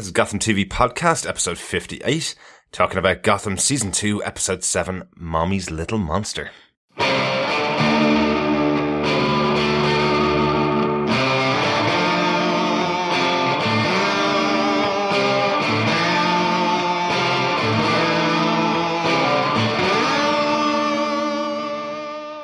This is Gotham TV Podcast, episode 58, talking about Gotham Season 2, episode 7, Mommy's Little Monster.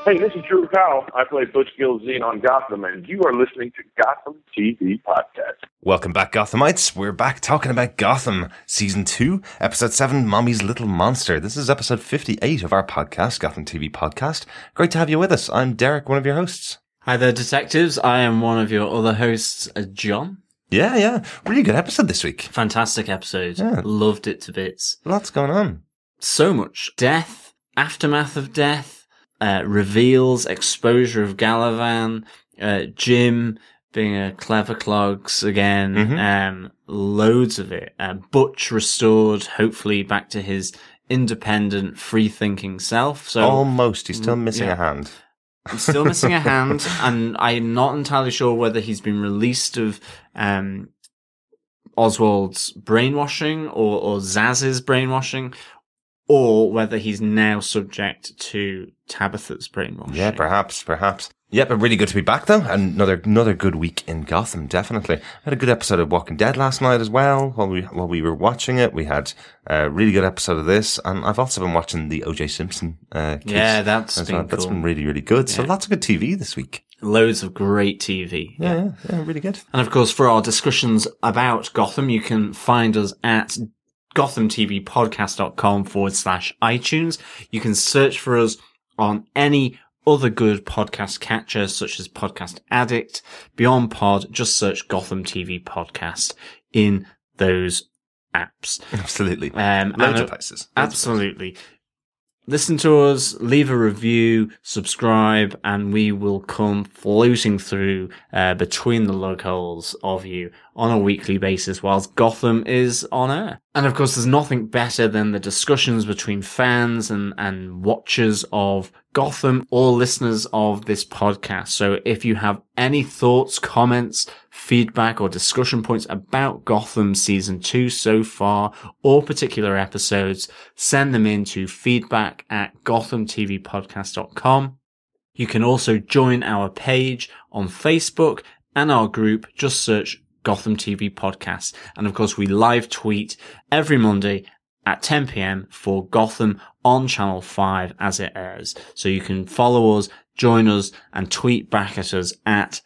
Hey, this is Drew Powell. I play Butch Gilzean on Gotham, and you are listening to Gotham TV Podcast. Welcome back, Gothamites. We're back talking about Gotham Season 2, Episode 7, Mommy's Little Monster. This is episode 58 of our podcast, Gotham TV Podcast. Great to have you with us. I'm Derek, one of your hosts. Hi there, detectives. I am one of your other hosts, uh, John. Yeah, yeah. Really good episode this week. Fantastic episode. Yeah. Loved it to bits. Lots going on. So much death, aftermath of death, uh, reveals, exposure of Galavan, uh, Jim being a clever clogs again, Mhm. um, loads of it. Uh, Butch restored, hopefully back to his independent, free thinking self. So Almost. He's still Mm, missing yeah. a hand. I'm still missing a hand, and I'm not entirely sure whether he's been released of um, Oswald's brainwashing or, or Zsasz's brainwashing, or whether he's now subject to Tabitha's brainwashing. Yeah, perhaps, perhaps. Yeah, but really good to be back though. And another another good week in Gotham, definitely. Had a good episode of Walking Dead last night as well. While we while we were watching it, we had a really good episode of this, and I've also been watching the O.J. Simpson uh, case. Yeah, that's been well. That's cool. been really really good. So lots of good TV this week. Loads of great TV. Yeah, yeah, yeah really good. And of course, for our discussions about Gotham, you can find us at gothamtvpodcast.com forward slash iTunes. You can search for us on any other good podcast catcher such as Podcast Addict, Beyond Pod, just search Gotham TV Podcast in those apps. Absolutely. Um, Loads of places. Absolutely. Listen to us, leave a review, subscribe, and we will come floating through uh, between the lug holes of you on a weekly basis whilst Gotham is on air. And of course, there's nothing better than the discussions between fans and, and watchers of Gotham or listeners of this podcast. So if you have any thoughts, comments, feedback or discussion points about Gotham season two so far or particular episodes, send them in to feedback at gothamtvpodcast.com. You can also join our page on Facebook and our group. Just search Gotham TV Podcast. And of course, we live tweet every Monday at 10 p.m. for Gotham on Channel 5 as it airs. So you can follow us, join us, and tweet back at us at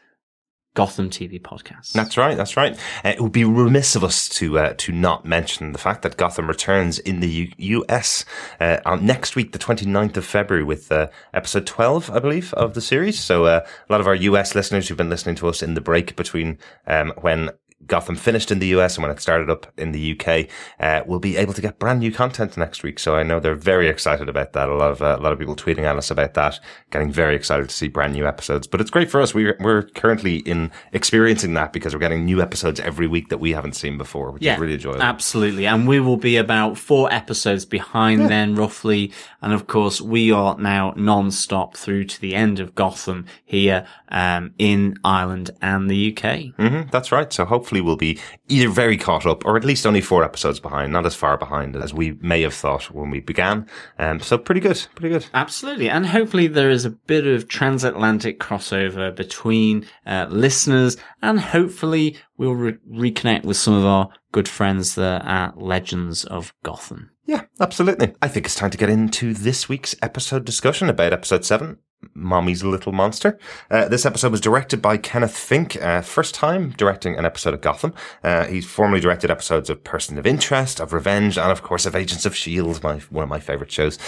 Gotham TV Podcast. That's right. That's right. Uh, it would be remiss of us to uh, to not mention the fact that Gotham returns in the U- U.S. Uh, on next week, the 29th of February, with uh, episode 12, I believe, of the series. So uh, a lot of our U.S. listeners who've been listening to us in the break between um, when Gotham finished in the US and when it started up in the UK, uh, will be able to get brand new content next week. So I know they're very excited about that. A lot of uh, a lot of people tweeting at us about that, getting very excited to see brand new episodes. But it's great for us. We're we're currently in experiencing that because we're getting new episodes every week that we haven't seen before, which Yeah, is really enjoyable. Absolutely. And we will be about four episodes behind then, roughly. And of course, we are now non-stop through to the end of Gotham here, um, in Ireland and the UK. hmm that's right. So hopefully we'll be either very caught up or at least only four episodes behind, not as far behind as we may have thought when we began. Um, so pretty good, pretty good. Absolutely. And hopefully there is a bit of transatlantic crossover between uh, listeners and hopefully we'll re- reconnect with some of our good friends there at Legends of Gotham. Yeah, absolutely. I think it's time to get into this week's episode discussion about episode seven. Mommy's Little Monster. Uh, this episode was directed by Kenneth Fink, uh, first time directing an episode of Gotham. Uh, he's formerly directed episodes of Person of Interest, of Revenge, and of course of Agents of S.H.I.E.L.D., my, one of my favorite shows.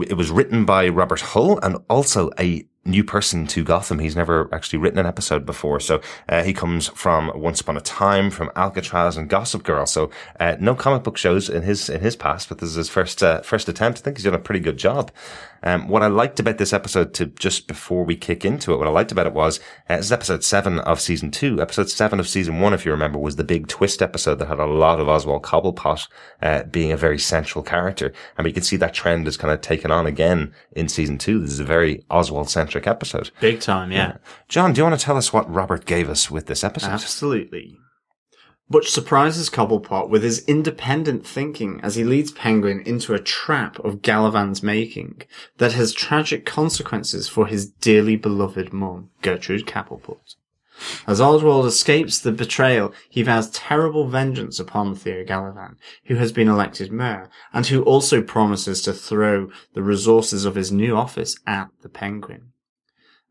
It was written by Robert Hull and also a new person to Gotham. He's never actually written an episode before. So uh, he comes from Once Upon a Time, from Alcatraz and Gossip Girl. So uh, no comic book shows in his in his past, but this is his first uh, first attempt. I think he's done a pretty good job. Um, what I liked about this episode, to just before we kick into it, what I liked about it was uh, this is episode seven of season two. Episode seven of season one, if you remember, was the big twist episode that had a lot of Oswald Cobblepot uh, being a very central character, and we can see that trend is kind of taken on again in season two. This is a very Oswald centric episode. Big time, yeah. John, do you want to tell us what Robert gave us with this episode? Absolutely. Butch surprises Cobblepot with his independent thinking as he leads Penguin into a trap of Galavan's making that has tragic consequences for his dearly beloved mum, Gertrude Cobblepot. As Oswald escapes the betrayal, he vows terrible vengeance upon Theo Galavan, who has been elected mayor, and who also promises to throw the resources of his new office at the Penguin.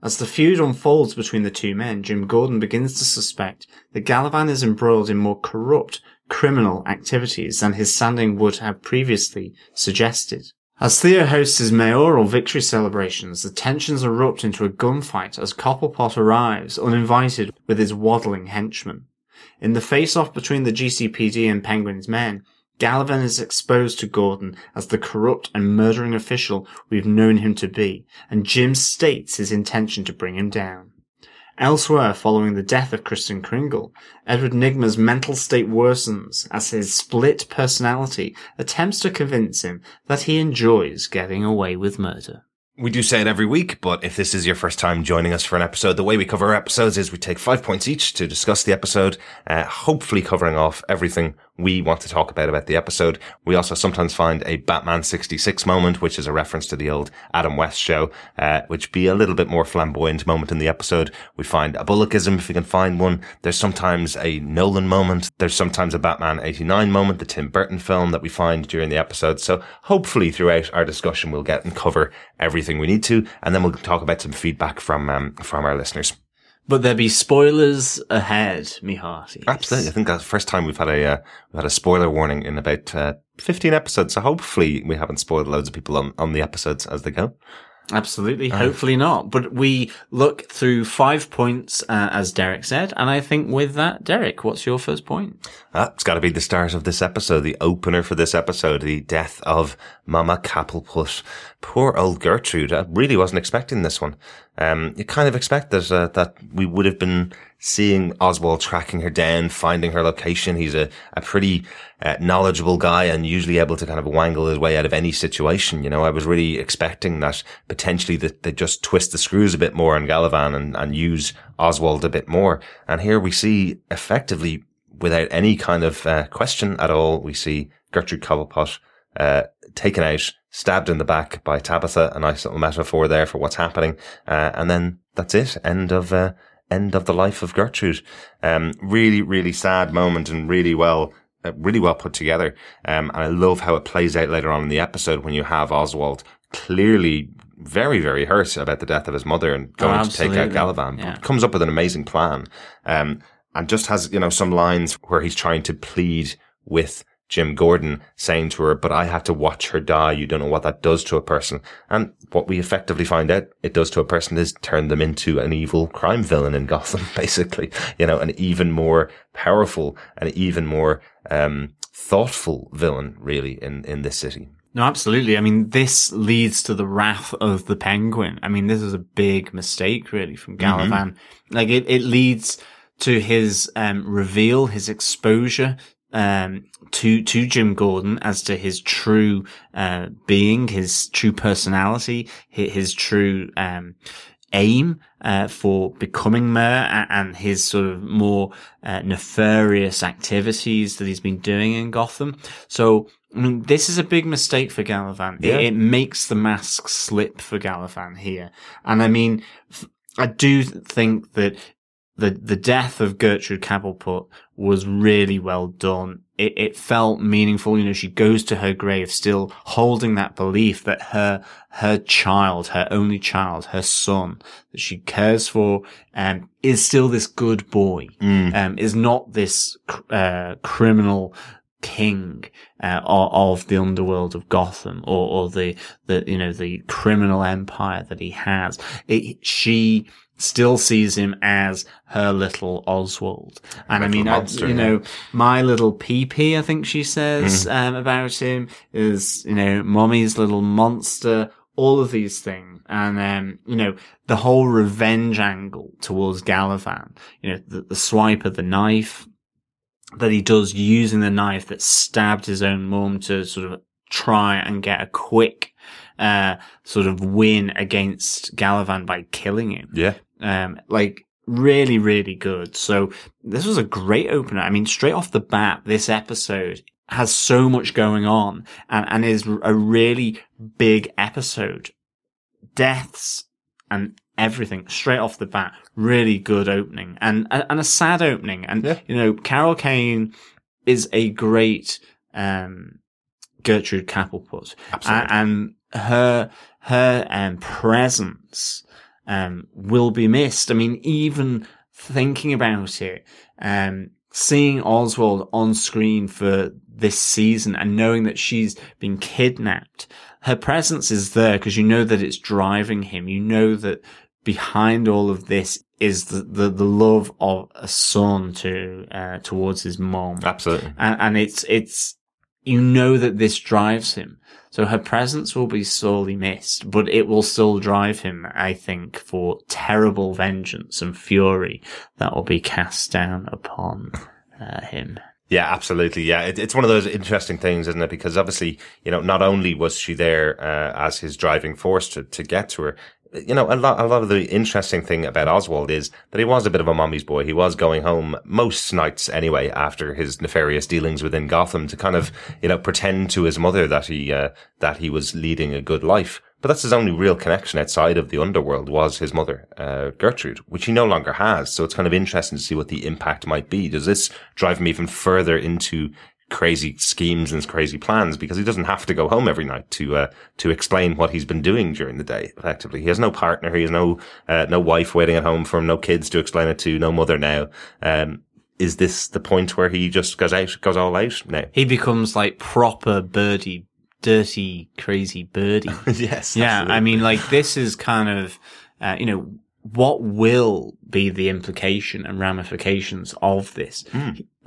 As the feud unfolds between the two men, Jim Gordon begins to suspect that Galavan is embroiled in more corrupt, criminal activities than his standing would have previously suggested. As Theo hosts his mayoral victory celebrations, the tensions erupt into a gunfight as Cobblepot arrives uninvited with his waddling henchmen. In the face-off between the GCPD and Penguin's men, Galavan is exposed to Gordon as the corrupt and murdering official we've known him to be, and Jim states his intention to bring him down. Elsewhere, following the death of Kristen Kringle, Edward Nygma's mental state worsens as his split personality attempts to convince him that he enjoys getting away with murder. We do say it every week, but if this is your first time joining us for an episode, the way we cover our episodes is we take five points each to discuss the episode, uh, hopefully covering off everything we want to talk about about the episode. We also sometimes find a Batman 66 moment, which is a reference to the old Adam West show, uh, which be a little bit more flamboyant moment in the episode. We find a Bullockism if we can find one. There's sometimes a Nolan moment. There's sometimes a Batman 89 moment, the Tim Burton film that we find during the episode. So hopefully throughout our discussion, we'll get and cover everything we need to. And then we'll talk about some feedback from, um, from our listeners. But there be spoilers ahead, me hearty. Absolutely. I think that's the first time we've had a, uh, we've had a spoiler warning in about, uh, 15 episodes. So hopefully we haven't spoiled loads of people on, on the episodes as they go. Absolutely. Hopefully not. But we look through five points, uh, as Derek said. And I think with that, Derek, what's your first point? Uh, it's got to be the start of this episode, the opener for this episode, the death of Mama Cobblepot. Poor old Gertrude. I really wasn't expecting this one. Um, you kind of expect that, uh, that we would have been seeing Oswald tracking her down, finding her location. He's a, a pretty uh, knowledgeable guy and usually able to kind of wangle his way out of any situation. You know, I was really expecting that potentially that they just twist the screws a bit more on Galavan and, and use Oswald a bit more. And here we see effectively without any kind of uh, question at all, we see Gertrude Cobblepot, uh, taken out, stabbed in the back by Tabitha. A nice little metaphor there for what's happening. Uh, and then that's it. End of, uh, end of the life of Gertrude. Um, really, really sad moment and really well, uh, really well put together. Um, and I love how it plays out later on in the episode when you have Oswald clearly very, very hurt about the death of his mother and going to take out. Galavan, Yeah. but comes up with an amazing plan. Um, and just has, you know, some lines where he's trying to plead with Jim Gordon saying to her, but I had to watch her die. You don't know what that does to a person. And what we effectively find out it does to a person is turn them into an evil crime villain in Gotham, basically, you know, an even more powerful and even more, um, thoughtful villain, really, in, in this city. No, absolutely. I mean, this leads to the wrath of the penguin. I mean, this is a big mistake, really, from Galavan. Like, it, it leads to his, um, reveal, his exposure, um, to, to Jim Gordon as to his true, uh, being, his true personality, his, his true, um, aim, uh, for becoming mayor and his sort of more, uh, nefarious activities that he's been doing in Gotham. So, I mean, this is a big mistake for Galavan. It- Yeah. It, makes the mask slip for Galavan here. And I mean, f- I do think that the, the death of Gertrude Cobblepot was really well done. It, it felt meaningful. You know, she goes to her grave still holding that belief that her, her child, her only child, her son that she cares for, um, is still this good boy, um, is not this, cr- uh, criminal, king uh, of, of the underworld of Gotham or, or the the you know the criminal empire that he has. It, she still sees him as her little Oswald, and I Little mean, I, you yeah. know, my little PP, I think she says um, about him is you know, mommy's little monster. All of these things, and um, you know, the whole revenge angle towards Galavan. You know, the, the swipe of the knife, that he does using the knife that stabbed his own mom to sort of try and get a quick uh sort of win against Galavan by killing him. Yeah. Um like really, really good. So this was a great opener. I mean, straight off the bat, this episode has so much going on and, and is a really big episode. Deaths and everything straight off the bat. Really good opening and, and a sad opening. And, Yeah. you know, Carol Kane is a great, um, Gertrude Kapelput. Absolutely. And her, her, um, presence, um, will be missed. I mean, even thinking about it, um, seeing Oswald on screen for this season and knowing that she's been kidnapped, her presence is there because you know that it's driving him. You know that behind all of this is the, the, the love of a son to, uh, towards his mom Absolutely. and, and it's it's you know that this drives him. So her presence will be sorely missed, but it will still drive him, I think, for terrible vengeance and fury that will be cast down upon uh, him. Yeah, absolutely. Yeah, it, it's one of those interesting things, isn't it? Because obviously, you know, not only was she there uh, as his driving force to, to get to her, you know, a lot, a lot of the interesting thing about Oswald is that he was a bit of a mommy's boy. He was going home most nights anyway after his nefarious dealings within Gotham to kind of, you know, pretend to his mother that he, uh, that he was leading a good life. But that's his only real connection outside of the underworld was his mother, uh, Gertrude, which he no longer has. So it's kind of interesting to see what the impact might be. Does this drive him even further into crazy schemes and crazy plans because he doesn't have to go home every night to uh, to explain what he's been doing during the day. Effectively, he has no partner, he has no uh, no wife waiting at home for him, no kids to explain it to, no mother now. Um, is this the point where he just goes out, goes all out now? He becomes like proper birdie, dirty, crazy birdie. yes, yeah, I mean, like this is kind of, uh, you know, what will be the implication and ramifications of this?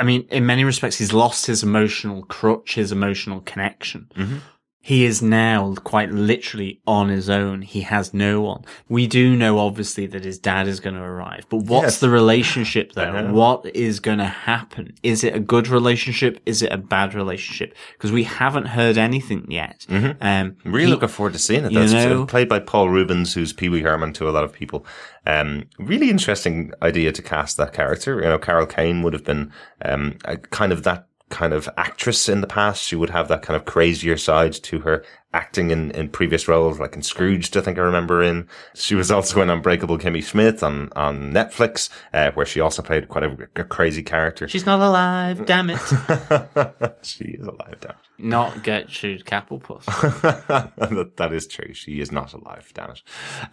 I mean, in many respects, he's lost his emotional crutch, his emotional connection. Mm-hmm. He is now quite literally on his own. He has no one. We do know, obviously, that his dad is going to arrive, but what's Yes. the relationship there? What is going to happen? Is it a good relationship? Is it a bad relationship? Because we haven't heard anything yet. Um, Really he- looking forward to seeing it. you That's know- uh, played by Paul Reubens, who's Pee Wee Herman to a lot of people. Um, really interesting idea to cast that character. You know, Carol Kane would have been um, a kind of that kind of actress in the past. She would have that kind of crazier side to her acting in, in previous roles, like in Scrooged, I think I remember in. She was also in Unbreakable Kimmy Schmidt on, on Netflix, uh, where she also played quite a, a crazy character. She's not alive, damn it. she is alive, damn it. not Gertrude Kappelpuss. that, that is true. She is not alive. Damn it.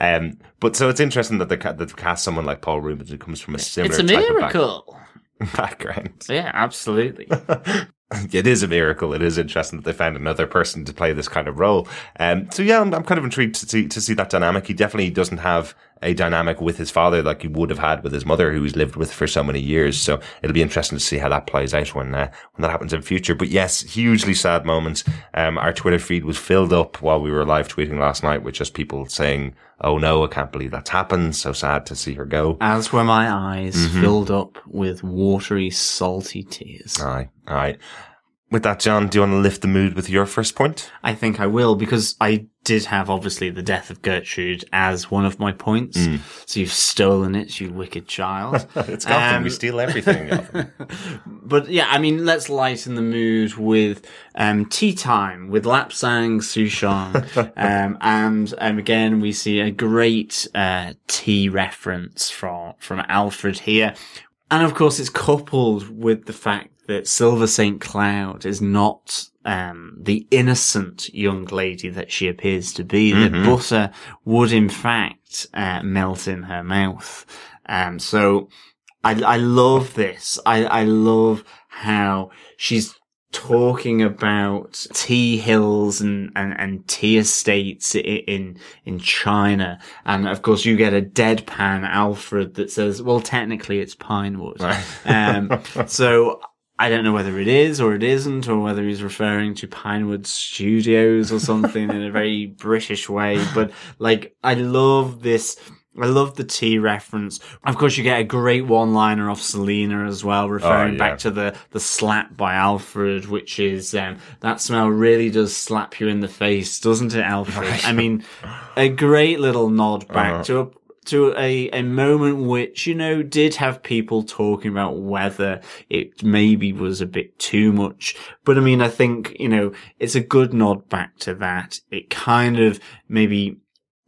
Um, but so it's interesting that they, ca- that they cast someone like Paul Reubens who comes from a similar It's a miracle. Back- background. Yeah, absolutely. it is a miracle. It is interesting that they found another person to play this kind of role. Um, so yeah, I'm, I'm kind of intrigued to see to see that dynamic. He definitely doesn't have a dynamic with his father like he would have had with his mother, who he's lived with for so many years. So it'll be interesting to see how that plays out when uh, when that happens in future. But yes, hugely sad moments. Um, our Twitter feed was filled up while we were live tweeting last night with just people saying, "Oh no, I can't believe that's happened. So sad to see her go." As were my eyes Mm-hmm. filled up with watery, salty tears. Aye, aye. With that, John, do you want to lift the mood with your first point? I think I will because I did have obviously the death of Gertrude as one of my points. So you've stolen it, you wicked child. It's Gotham. Um, we steal everything. But yeah, I mean, let's lighten the mood with um, tea time with Lapsang Souchong. um, and um, again, we see a great uh, tea reference from, from Alfred here. And of course, it's coupled with the fact that Silver St. Cloud is not um, the innocent young lady that she appears to be, that butter would in fact uh, melt in her mouth. Um, so I, I love this. I, I love how she's talking about tea hills and, and, and tea estates in, in China. And of course you get a deadpan Alfred that says, well, technically it's Pinewood. Um, so I don't know whether it is or it isn't, or whether he's referring to Pinewood Studios or something in a very British way. But like, I love this. I love the tea reference. Of course, you get a great one-liner off Selina as well, referring Oh, yeah. back to the the slap by Alfred, which is um, that smell really does slap you in the face, doesn't it, Alfred? I mean, a great little nod back Uh-huh. to a to a, a moment which, you know, did have people talking about whether it maybe was a bit too much. But I mean, I think, you know, it's a good nod back to that. It kind of maybe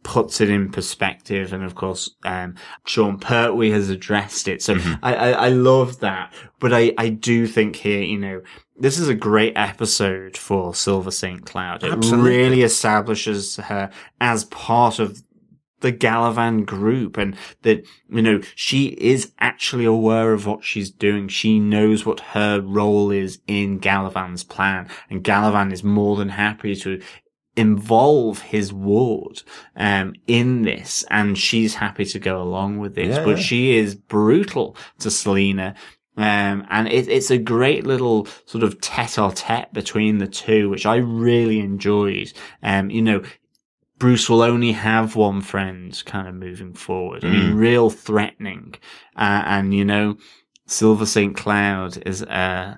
puts it in perspective. And of course, um, Sean Pertwee has addressed it. So I, I, I love that. But I, I do think here, you know, this is a great episode for Silver St. Cloud. It Absolutely. really establishes her as part of the Galavan group and that, you know, she is actually aware of what she's doing. She knows what her role is in Galavan's plan and Galavan is more than happy to involve his ward um in this and she's happy to go along with this Yeah, but yeah. she is brutal to Selina um and it, it's a great little sort of tete-a-tete between the two which I really enjoyed um you know Bruce will only have one friend kind of moving forward I mean Mm. real threatening uh, and you know Silver St. Cloud is uh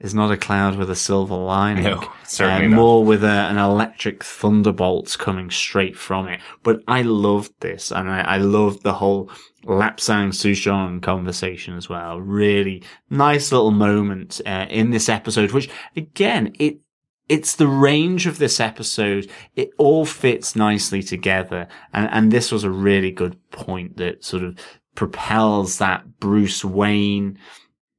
is not a cloud with a silver lining No, certainly uh, not. more with a, an electric thunderbolt coming straight from it. But I loved this, and I, I loved the whole Lapsang Souchong conversation as well. Really nice little moment uh, in this episode, which again, it it's the range of this episode. It all fits nicely together, and and this was a really good point that sort of propels that Bruce Wayne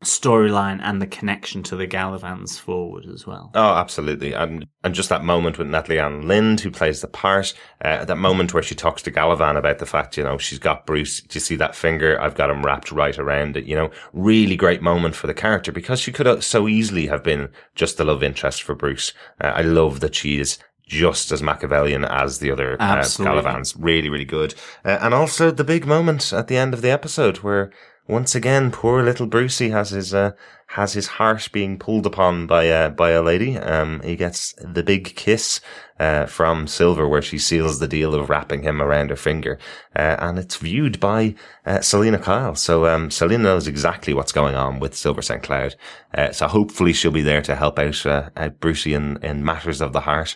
storyline and the connection to the Galavans forward as well. Oh, absolutely. And and just that moment with Natalie Alyn Lind, who plays the part, uh, that moment where she talks to Galavan about the fact, you know, she's got Bruce. Do you see that finger? I've got him wrapped right around it. You know, really great moment for the character because she could so easily have been just the love interest for Bruce. Uh, I love that she is just as Machiavellian as the other uh, Galavans. Really, really good. Uh, and also the big moment at the end of the episode where once again, poor little Brucey has his uh, has his heart being pulled upon by uh, by a lady. Um, he gets the big kiss uh, from Silver, where she seals the deal of wrapping him around her finger, uh, and it's viewed by uh, Selina Kyle. So um, Selina knows exactly what's going on with Silver St. Cloud. Uh, so hopefully she'll be there to help out, out Brucey in, in matters of the heart.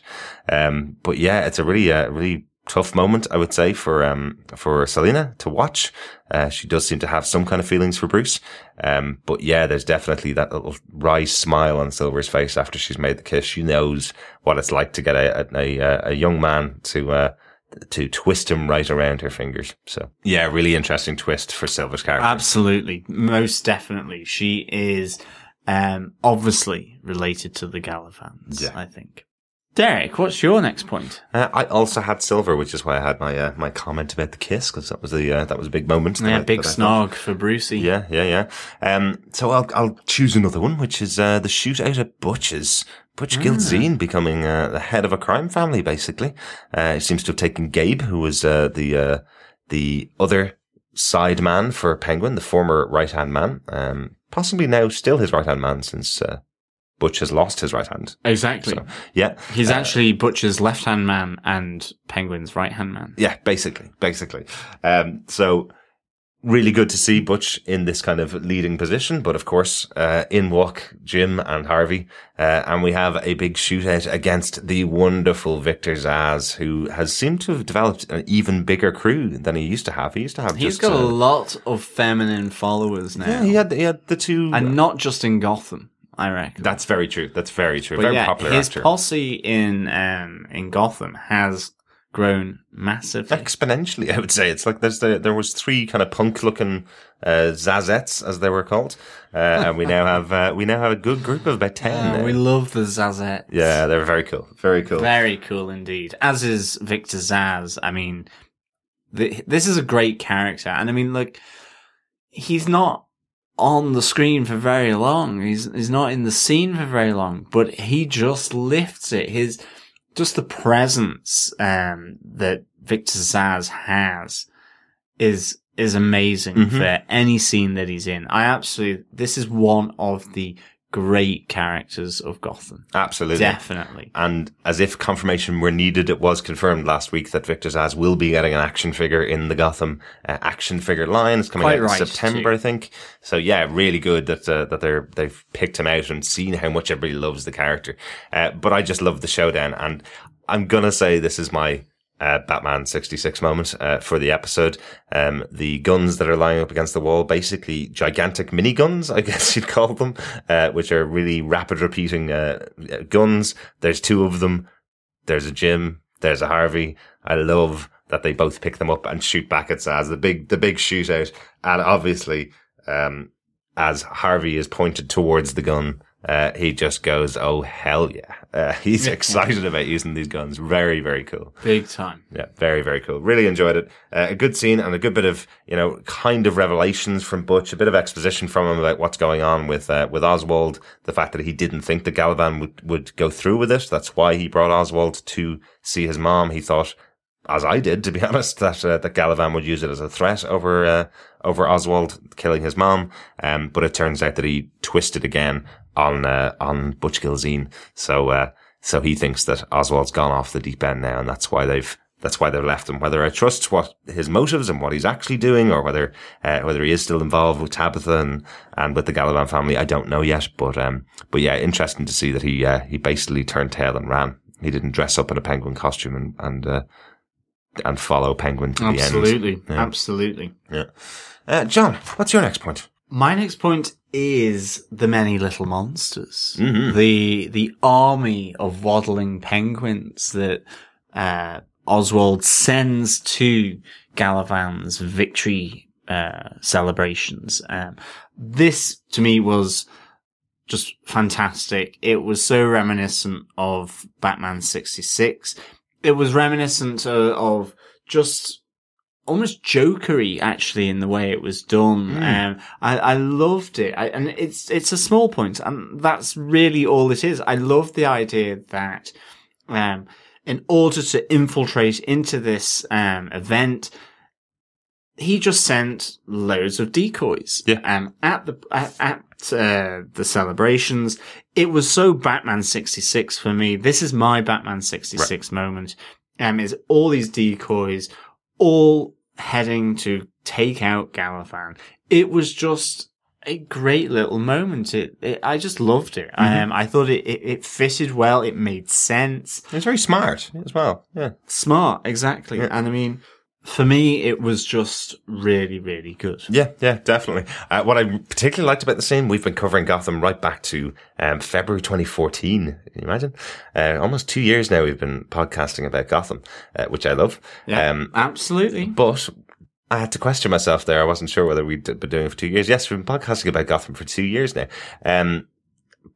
Um, but yeah, it's a really really tough moment, I would say, for um for Selina to watch. Uh, she does seem to have some kind of feelings for Bruce. Um, but yeah, there's definitely that little wry smile on Silver's face after she's made the kiss. She knows what it's like to get a a, a, young man to uh to twist him right around her fingers. So yeah, really interesting twist for Silver's character. Absolutely, most definitely, she is um, obviously related to the Galavans. Yeah. I think. Derek, what's your next point? Uh, I also had Silver, which is why I had my uh, my comment about the kiss because that was the uh, that was a big moment. Yeah, I- big that snog for Brucey. Yeah, yeah, yeah. Um, so I'll I'll choose another one, which is uh, the shootout at Butch's. Butch Gilzean becoming uh, the head of a crime family, basically. Uh, he seems to have taken Gabe, who was uh, the uh, the other side man for Penguin, the former right hand man, um, possibly now still his right hand man since Butch has lost his right hand. exactly. So yeah, He's Uh, actually Butcher's left hand man and Penguin's right hand man. Yeah, basically, basically. Um, so really good to see Butch in this kind of leading position, but of course, uh, in walk Jim and Harvey, uh, and we have a big shootout against the wonderful Victor Zsasz, who has seemed to have developed an even bigger crew than he used to have. He used to have He's just, got a uh, lot of feminine followers now, yeah, he had he had the two. and not just in Gotham. I reckon. that's very true. That's very true. But very yeah, popular his actor. posse in um, in Gotham has grown massively. exponentially. I would say it's like there's the, there was three kind of punk looking uh, zazettes as they were called, uh, and we now have uh, we now have a good group of about ten. Oh, we love the Zazette. yeah, they're very cool. Very cool. Very cool indeed. As is Victor Zsasz. I mean, th this is a great character. And I mean, like, he's not on the screen for very long. He's, he's not in the scene for very long, but he just lifts it. His, just the presence, um, that Victor Zsasz has is, is amazing Mhm. for any scene that he's in. I absolutely, this is one of the great characters of Gotham. Absolutely. Definitely. And as if confirmation were needed, it was confirmed last week that Victor Zsasz will be getting an action figure in the Gotham uh, action figure line. It's coming Quite out right, in September, too. I think. So yeah, really good that uh, that they're they've picked him out and seen how much everybody loves the character. Uh, but I just love the showdown, and I'm gonna say this is my uh, Batman 66 moment uh, for the episode. Um, the guns that are lying up against the wall, basically gigantic miniguns, I guess you'd call them, uh, which are really rapid repeating uh, guns. There's two of them. There's a Jim. There's a Harvey. I love that they both pick them up and shoot back at Zsasz. The big, the big shootout. And obviously, um, as Harvey is pointed towards the gun, uh, he just goes, "Oh hell yeah!" Uh, he's excited about using these guns. Very, very cool. Big time. Yeah, very, very cool. Really enjoyed it. Uh, a good scene and a good bit of you know kind of revelations from Butch, a bit of exposition from him about what's going on with uh, with Oswald. The fact that he didn't think that Galavan would would go through with it. That's why he brought Oswald to see his mom. He thought as I did, to be honest, that uh, that Galavan would use it as a threat over uh, over Oswald killing his mom. Um, but it turns out that he twisted again on uh, on Butch Gilzean. So uh, so he thinks that Oswald's gone off the deep end now, and that's why they've that's why they've left him. Whether I trust what his motives and what he's actually doing, or whether uh, whether he is still involved with Tabitha and, and with the Galavan family, I don't know yet. But um, but yeah, interesting to see that he uh, he basically turned tail and ran. He didn't dress up in a penguin costume and and uh, and follow Penguin to absolutely. the end. Yeah. Absolutely. Yeah. Uh, John, what's your next point? My next point is the many little monsters, Mhm. the the army of waddling penguins that uh, Oswald sends to Galavan's victory uh, celebrations. Um, this to me was just fantastic. It was so reminiscent of Batman sixty six. It was reminiscent uh, of just almost jokery actually in the way it was done. Um, I, I loved it. I, and it's, it's a small point and that's really all it is. I love the idea that, um, in order to infiltrate into this, um, event, he just sent loads of decoys. Yeah. Um, at the, at, at uh, the celebrations, it was so Batman 66 for me. This is my Batman 66 moment. Um, is all these decoys, all heading to take out Galavan. It was just a great little moment. It, it I just loved it. Um, I thought it, it, it fitted well. It made sense. It's very smart as well. Yeah. Smart, exactly. Yeah. And I mean, for me, it was just really, really good. Yeah, yeah, definitely. Uh, what I particularly liked about the scene, we've been covering Gotham right back to um, February 2014. Can you imagine? Uh, almost two years now we've been podcasting about Gotham, uh, which I love. Yeah, Um, absolutely. but I had to question myself there. I wasn't sure whether we'd been doing it for two years. Yes, we've been podcasting about Gotham for two years now. Um,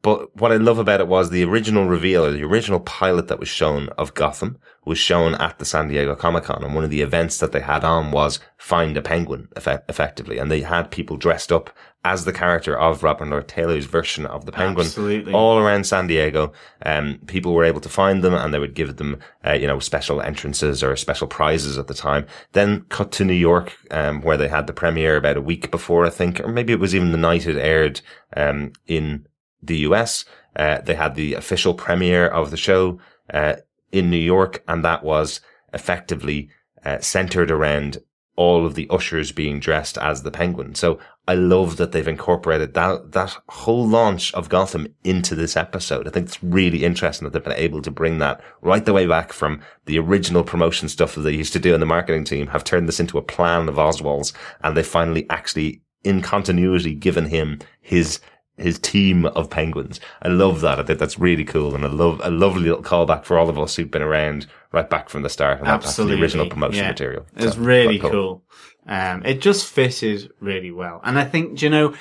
but what I love about it was the original reveal, or the original pilot that was shown of Gotham was shown at the San Diego Comic Con. And one of the events that they had on was find a penguin effect- effectively. And they had people dressed up as the character of Robin Lord Taylor's version of the penguin Absolutely. all around San Diego. Um, people were able to find them and they would give them, uh, you know, special entrances or special prizes at the time. Then cut to New York, um, where they had the premiere about a week before, I think, or maybe it was even the night it aired, um, in the US. Uh, they had the official premiere of the show, uh, in New York, and that was effectively, uh, centered around all of the ushers being dressed as the penguin. So I love that they've incorporated that, that whole launch of Gotham into this episode. I think it's really interesting that they've been able to bring that right the way back from the original promotion stuff that they used to do in the marketing team, have turned this into a plan of Oswald's, and they finally actually, in continuity, given him his his team of penguins. I love that. I think that's really cool, and I love a lovely little callback for all of us who've been around right back from the start. And that- that's Absolutely. the original promotion Yeah. material. So, really quite cool. Um, it just fitted really well. And I think, you know,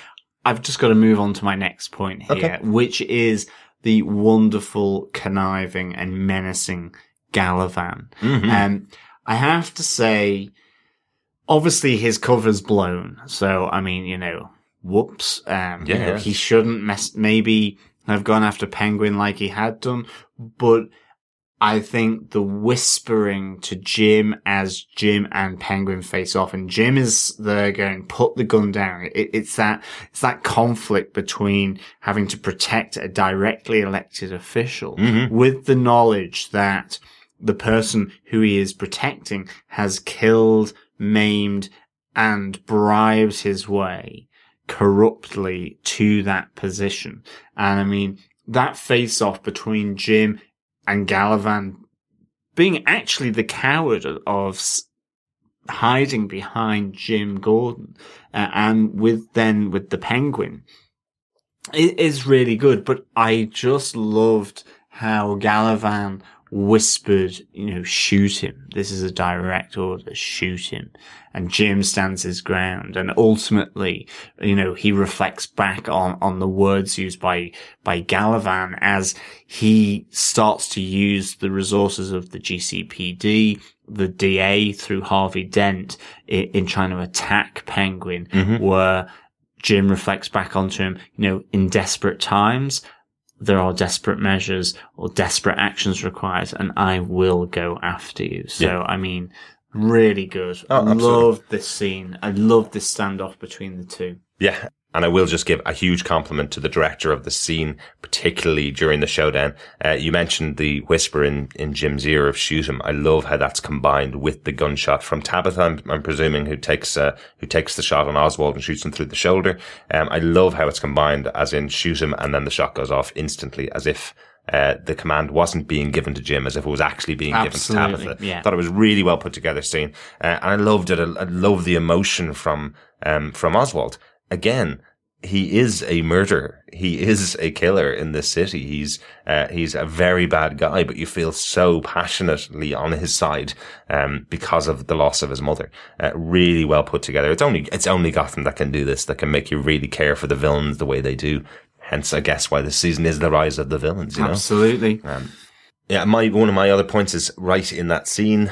I've just got to move on to my next point here, Okay. which is the wonderful, conniving and menacing Galavan. Mhm. Um, I have to say, obviously his cover's blown. So, I mean, you know, whoops. Um, you Yeah, know, yeah. he shouldn't mess, maybe have gone after Penguin like he had done, but I think the whispering to Jim as Jim and Penguin face off, and Jim is there going, put the gun down. It, it's that, it's that conflict between having to protect a directly elected official Mhm. with the knowledge that the person who he is protecting has killed, maimed, and bribes his way corruptly to that position. And I mean, that face off between Jim and Galavan being actually the coward of, hiding behind Jim Gordon, uh, and with then with the penguin, it is really good. But I just loved how Galavan whispered, you know, shoot him. This is a direct order, shoot him. And Jim stands his ground. And ultimately, you know, he reflects back on, on the words used by, by Galavan as he starts to use the resources of the GCPD, the DA through Harvey Dent in, in trying to attack Penguin, mm-hmm. where Jim reflects back onto him, you know, in desperate times, there are desperate measures or desperate actions required, and I will go after you. So, Yeah. I mean, really good. Oh, I love this scene. I love this standoff between the two. Yeah. And I will just give a huge compliment to the director of the scene, particularly during the showdown. Uh, you mentioned the whisper in, in Jim's ear of shoot him. I love how that's combined with the gunshot from Tabitha, I'm, I'm presuming, who takes, uh, who takes the shot on Oswald and shoots him through the shoulder. Um, I love how it's combined as in shoot him and then the shot goes off instantly as if uh, the command wasn't being given to Jim as if it was actually being Absolutely, given to Tabitha. yeah. Thought it was really well put together scene, uh, and I loved it. I, I love the emotion from um, from Oswald. Again, he is a murderer. He is a killer in this city. He's uh, he's a very bad guy, but you feel so passionately on his side um, because of the loss of his mother. Uh, really well put together. It's only it's only Gotham that can do this. That can make you really care for the villains the way they do. Hence, I guess why this season is the rise of the villains. You know. Absolutely. Yeah, my one of my other points is right in that scene.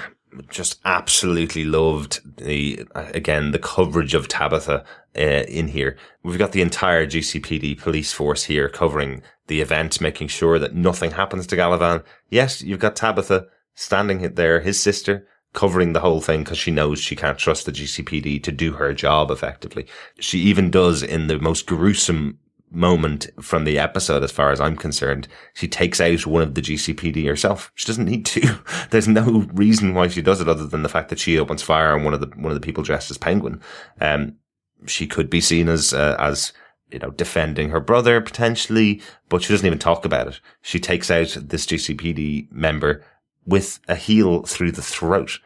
Just absolutely loved the uh, again the coverage of Tabitha uh, in here. We've got the entire GCPD police force here covering the event, making sure that nothing happens to Galavan. Yes, you've got Tabitha standing there, his sister, covering the whole thing because she knows she can't trust the GCPD to do her job effectively. She even does in the most gruesome moment from the episode, as far as I'm concerned. She takes out one of the GCPD herself. She doesn't need to. There's no reason why she does it other than the fact that she opens fire on one of the one of the people dressed as Penguin. Um, she could be seen as uh, as you know defending her brother potentially, but she doesn't even talk about it. She takes out this GCPD member with a heel through the throat.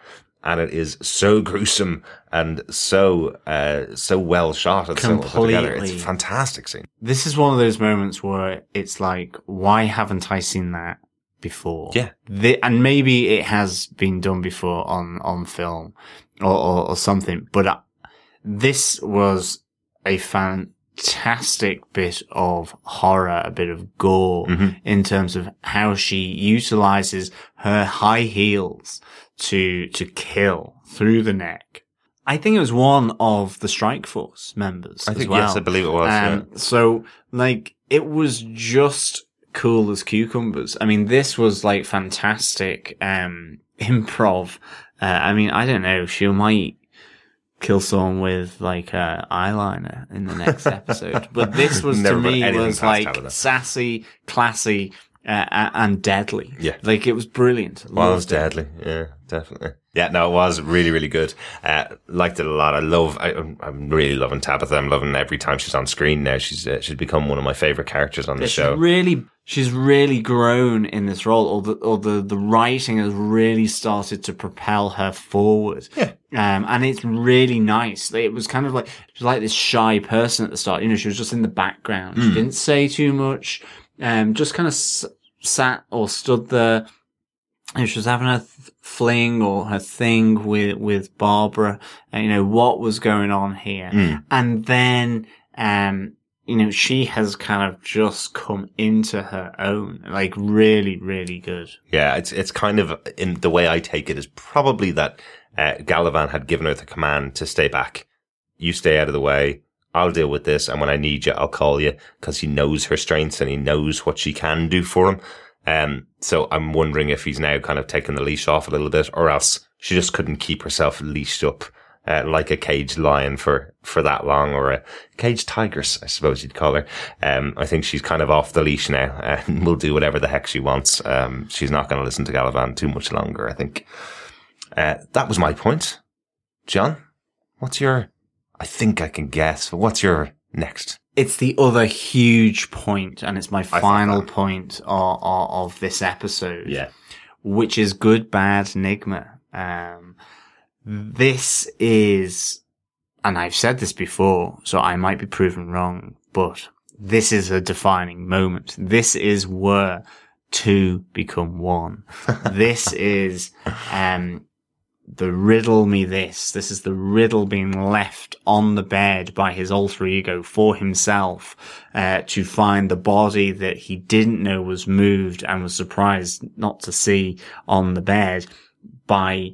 And it is so gruesome and so uh, so well shot and so well put together. It's a fantastic scene. This is one of those moments where it's like, why haven't I seen that before? Yeah. The, and maybe it has been done before on, on film or, or, or something, but uh, this was a fantastic bit of horror, a bit of gore Mm-hmm. in terms of how she utilizes her high heels to, to kill through the neck. I think it was one of the strike force members. I as think well. yes, I believe it was. yeah. Um, So, like, it was just cool as cucumbers. I mean, this was like fantastic um, improv. Uh, I mean, I don't know. She might kill someone with like uh, eyeliner in the next episode, but this was to me was like sassy, classy, uh, and deadly. Yeah. like it was brilliant. Loved it. Was deadly. Yeah, definitely. Yeah, no, it was really, really good. Uh, liked it a lot. I love. I, I'm- I'm really loving Tabitha. I'm loving every time she's on screen now. She's uh, she's become one of my favorite characters on the show. She's really, she's really grown in this role, or the, or the, the writing has really started to propel her forward. Yeah. Um, and it's really nice. It was kind of like, was like this shy person at the start. You know, she was just in the background. Hmm. She didn't say too much. Um, just kind of s- sat or stood there. And she was having her th- fling or her thing with, with Barbara. And, you know, what was going on here? Mm. And then, um, you know, she has kind of just come into her own, like really, really good. Yeah, it's it's kind of in the way I take it is probably that uh, Galavan had given her the command to stay back. You stay out of the way. I'll deal with this, and when I need you, I'll call you because he knows her strengths and he knows what she can do for him. Um, so I'm wondering if he's now kind of taken the leash off a little bit, or else she just couldn't keep herself leashed up. Uh, like a caged lion for, for that long, or a caged tigress, I suppose you'd call her. Um, I think she's kind of off the leash now and will do whatever the heck she wants. Um, she's not going to listen to Galavan too much longer, I think. Uh, that was my point. John, what's your, I think I can guess, but what's your next? It's the other huge point, and it's my final point of, of, this episode. Yeah. which is good, bad Nygma. Um, this is, and I've said this before, so I might be proven wrong, but this is a defining moment. This is where two become one. this is, um, the riddle me this. This is the riddle being left on the bed by his alter ego for himself, uh, to find the body that he didn't know was moved and was surprised not to see on the bed by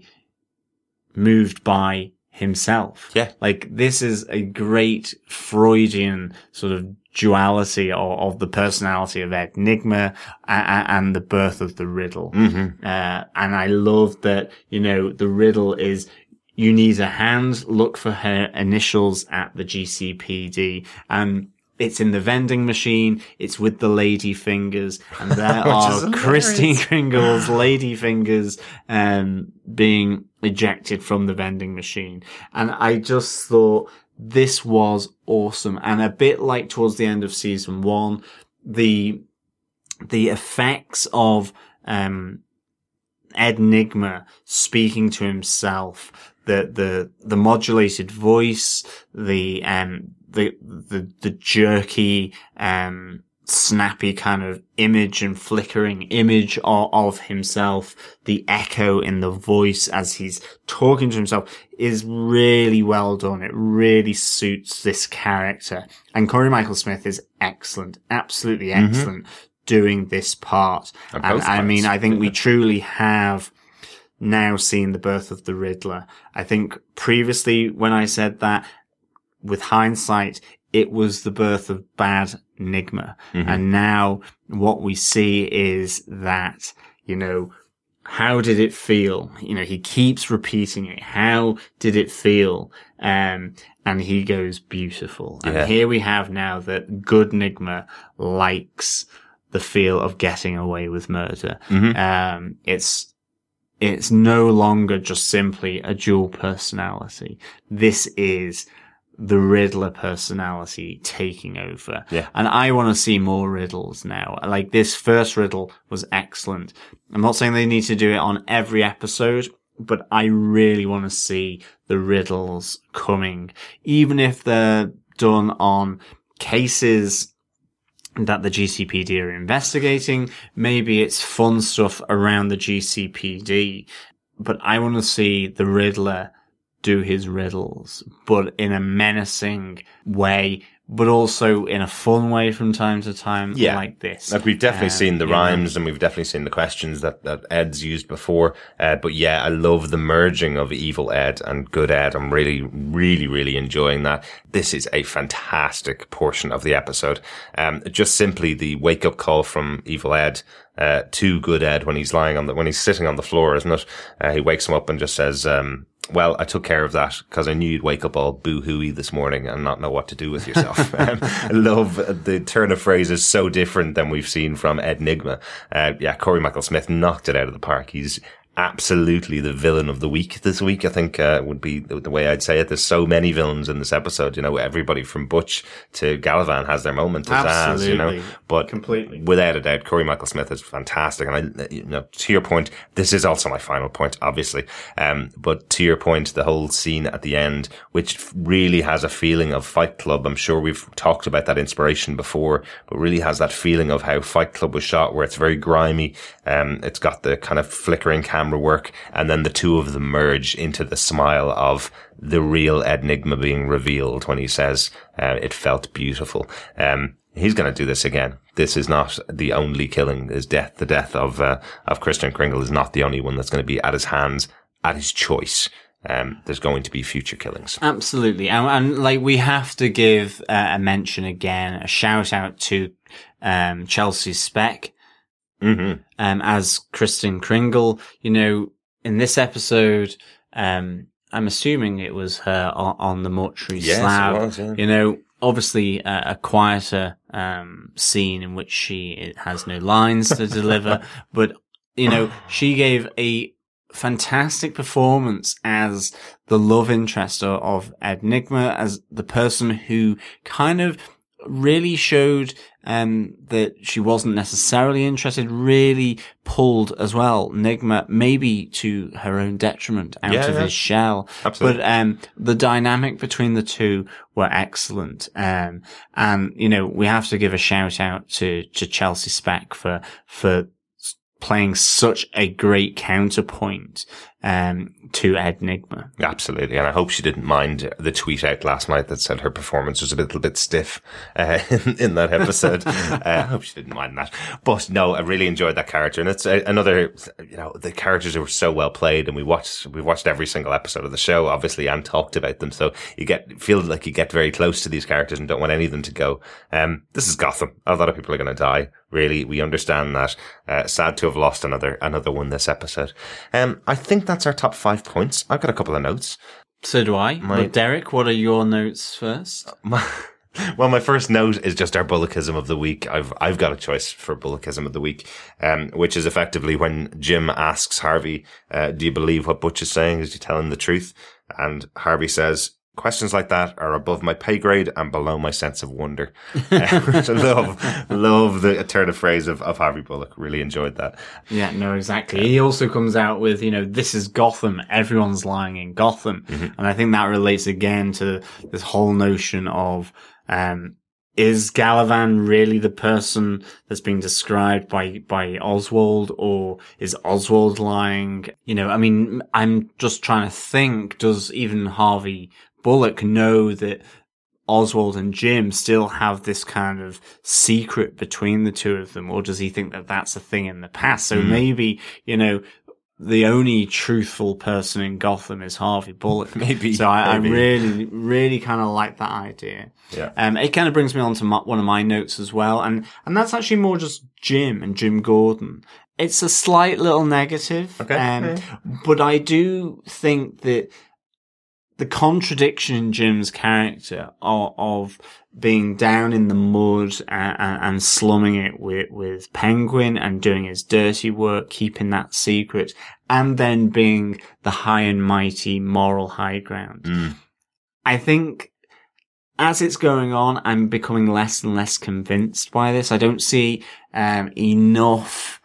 moved by himself. Yeah. Like this is a great Freudian sort of duality of, of the personality of Enigma and, and, the birth of the riddle. Mm-hmm. Uh, and I love that, you know, the riddle is you need a hand, look for her initials at the GCPD and it's in the vending machine. It's with the lady fingers, and there are Kristen Kringle's lady fingers um, being ejected from the vending machine. And I just thought this was awesome, and a bit like towards the end of season one, the the effects of um, Enigma speaking to himself, the the the modulated voice, the um the the the jerky um snappy kind of image and flickering image of, of, himself, the echo in the voice as he's talking to himself is really well done. It really suits this character. And Cory Michael Smith is excellent, absolutely Mm-hmm. excellent doing this part. And And I mean, I think we truly have now seen the birth of the Riddler. I think previously when I said that, with hindsight, it was the birth of bad Nygma. Mm-hmm. And now what we see is that, you know, how did it feel? You know, he keeps repeating it. How did it feel? Um, and he goes beautiful. And here we have now that good Nygma likes the feel of getting away with murder. Mhm. Um, it's, it's no longer just simply a dual personality. This is the Riddler personality taking over. Yeah. And I want to see more riddles now. Like this first riddle was excellent. I'm not saying they need to do it on every episode, but I really want to see the riddles coming, even if they're done on cases that the GCPD are investigating. Maybe it's fun stuff around the GCPD, but I want to see the Riddler do his riddles, but in a menacing way, but also in a fun way from time to time, Yeah. like this. Like we've definitely Um, seen the you know. rhymes and we've definitely seen the questions that, that Ed's used before. Uh, but yeah, I love the merging of evil Ed and good Ed. I'm really, really, really enjoying that. This is a fantastic portion of the episode. Um, just simply the wake up call from evil Ed. Uh, to good Ed when he's lying on the, when he's sitting on the floor, isn't it? Uh, he wakes him up and just says, um, well, I took care of that because I knew you'd wake up all boo-hooey this morning and not know what to do with yourself. um, I love the turn of phrase is so different than we've seen from Ed Nygma. Uh, yeah, Cory Michael Smith knocked it out of the park. He's absolutely the villain of the week this week. I think uh, would be the, the way I'd say it. There's so many villains in this episode. You know, everybody from Butch to Galavan has their moment. To Zsasz, you know, but Completely. without a doubt, Cory Michael Smith is fantastic. And I, you know, to your point, this is also my final point, obviously. Um, but to your point, the whole scene at the end, which really has a feeling of Fight Club. I'm sure we've talked about that inspiration before, but really has that feeling of how Fight Club was shot, where it's very grimy. Um, it's got the kind of flickering camera work, and then the two of them merge into the smile of the real Enigma being revealed when he says, uh, it felt beautiful. Um, he's going to do this again. This is not the only killing. His death, the death of uh, of Kristen Kringle, is not the only one that's going to be at his hands, at his choice. Um, there's going to be future killings. Absolutely. And, and like we have to give uh, a mention again, a shout out to um, Chelsea Spack hmm um, as Kristen Kringle. You know, in this episode, um, I'm assuming it was her on, on the mortuary Yes, it slab. was, yeah. You know, obviously uh, a quieter um, scene in which she has no lines to deliver, but you know, she gave a fantastic performance as the love interest of, of Enigma, as the person who kind of really showed um, that she wasn't necessarily interested, really pulled as well Nygma maybe to her own detriment out Yeah, of yeah. his shell. Absolutely. But um, the dynamic between the two were excellent. Um, and you know we have to give a shout out to to Chelsea Spack for for playing such a great counterpoint um, to Ed Nygma. Absolutely, and I hope she didn't mind the tweet out last night that said her performance was a little bit stiff uh, in, in that episode. uh, I hope she didn't mind that. But no, I really enjoyed that character, and it's uh, another. You know, the characters were so well played, and we watched we watched every single episode of the show, obviously, and talked about them. So you get feel like you get very close to these characters and don't want any of them to go. Um, this is Gotham. A lot of people are going to die. Really, we understand that. Uh, sad to have lost another another one this episode. Um, I think that's our top five points. I've got a couple of notes. So do I. My- But Derek, what are your notes first? My, well, my first note is just our bullockism of the week. I've I've got a choice for bullockism of the week, um, which is effectively when Jim asks Harvey, uh, "Do you believe what Butch is saying? Is he telling the truth?" And Harvey says. Questions like that are above my pay grade and below my sense of wonder. I love, love the turn of phrase of, of Harvey Bullock. Really enjoyed that. Yeah, no, exactly. He also comes out with, you know, this is Gotham. Everyone's lying in Gotham. And I think that relates again to this whole notion of, um, is Galavan really the person that's being described by, by Oswald or is Oswald lying? You know, I mean, I'm just trying to think, does even Harvey Bullock know that Oswald and Jim still have this kind of secret between the two of them, or does he think that that's a thing in the past? So maybe, you know, the only truthful person in Gotham is Harvey Bullock. Maybe, So I, maybe. I really, really kind of like that idea. Yeah. Um, it kind of brings me on to my, one of my notes as well, and and that's actually more just Jim and Jim Gordon. It's a slight little negative, Okay. um, Yeah. but I do think that the contradiction in Jim's character of, of being down in the mud and, and slumming it with, with Penguin and doing his dirty work, keeping that secret, and then being the high and mighty moral high ground. Mm. I think as it's going on, I'm becoming less and less convinced by this. I don't see um, enough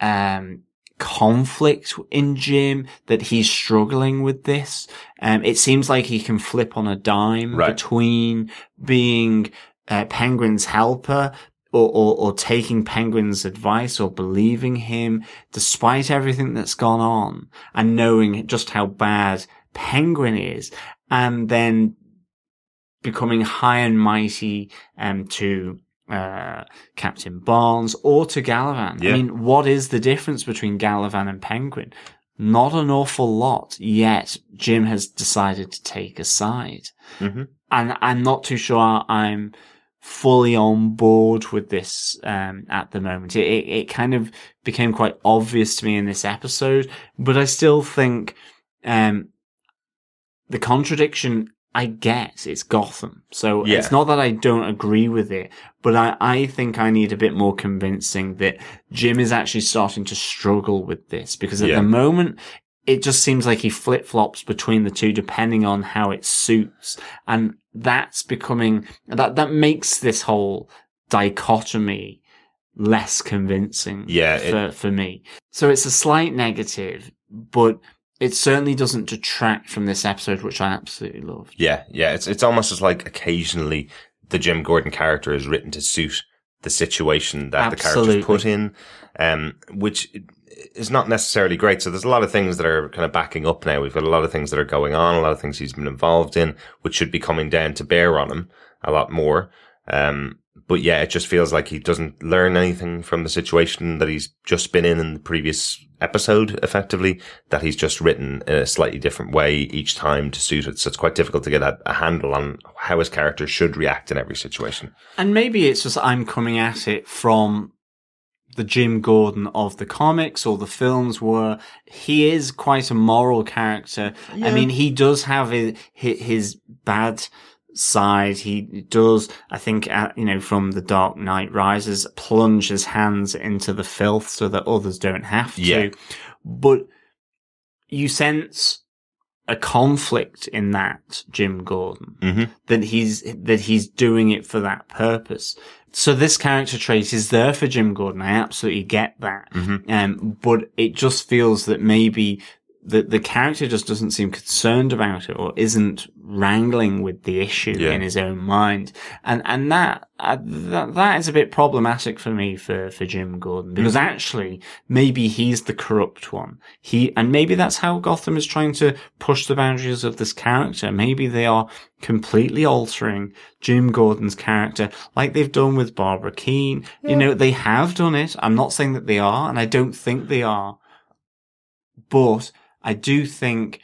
um, conflict in Jim that he's struggling with this. Um, it seems like he can flip on a dime Right. between being uh, Penguin's helper. Or, or, or taking Penguin's advice or believing him despite everything that's gone on and knowing just how bad Penguin is and then becoming high and mighty um, to uh, Captain Barnes or to Galavan. Yeah. I mean, what is the difference between Galavan and Penguin? Not an awful lot, yet Jim has decided to take a side. Mhm. And I'm not too sure I'm fully on board with this um, at the moment. It, it, it kind of became quite obvious to me in this episode, but I still think um, the contradiction I get it's Gotham. So Yeah. it's not that I don't agree with it, but I, I think I need a bit more convincing that Jim is actually starting to struggle with this because at Yeah. the moment it just seems like he flip flops between the two depending on how it suits. And that's becoming, that, that makes this whole dichotomy less convincing Yeah, it- for, for me. So it's a slight negative, but it certainly doesn't detract from this episode, which I absolutely love. Yeah, yeah. It's it's almost as like occasionally the Jim Gordon character is written to suit the situation that the Absolutely. character's put in, um, which is not necessarily great. So there's a lot of things that are kind of backing up now. We've got a lot of things that are going on, a lot of things he's been involved in, which should be coming down to bear on him a lot more. Um, but yeah, it just feels like he doesn't learn anything from the situation that he's just been in in the previous episode, effectively, that he's just written in a slightly different way each time to suit it. So it's quite difficult to get a, a handle on how his character should react in every situation. And maybe it's just I'm coming at it from the Jim Gordon of the comics or the films where he is quite a moral character. I mean, he does have his, his bad side. He does, I think, uh, you know, from the Dark Knight Rises, plunge his hands into the filth so that others don't have to. Yeah. But you sense a conflict in that Jim Gordon Mhm. that he's that he's doing it for that purpose. So this character trait is there for Jim Gordon. I absolutely get that. Um, but it just feels that maybe the the character just doesn't seem concerned about it or isn't wrangling with the issue Yeah. in his own mind. And and that, uh, that that is a bit problematic for me for for Jim Gordon because actually maybe he's the corrupt one. He and maybe that's how Gotham is trying to push the boundaries of this character. Maybe they are completely altering Jim Gordon's character like they've done with Barbara Kean. You know, they have done it. I'm not saying that they are and I don't think they are. But I do think,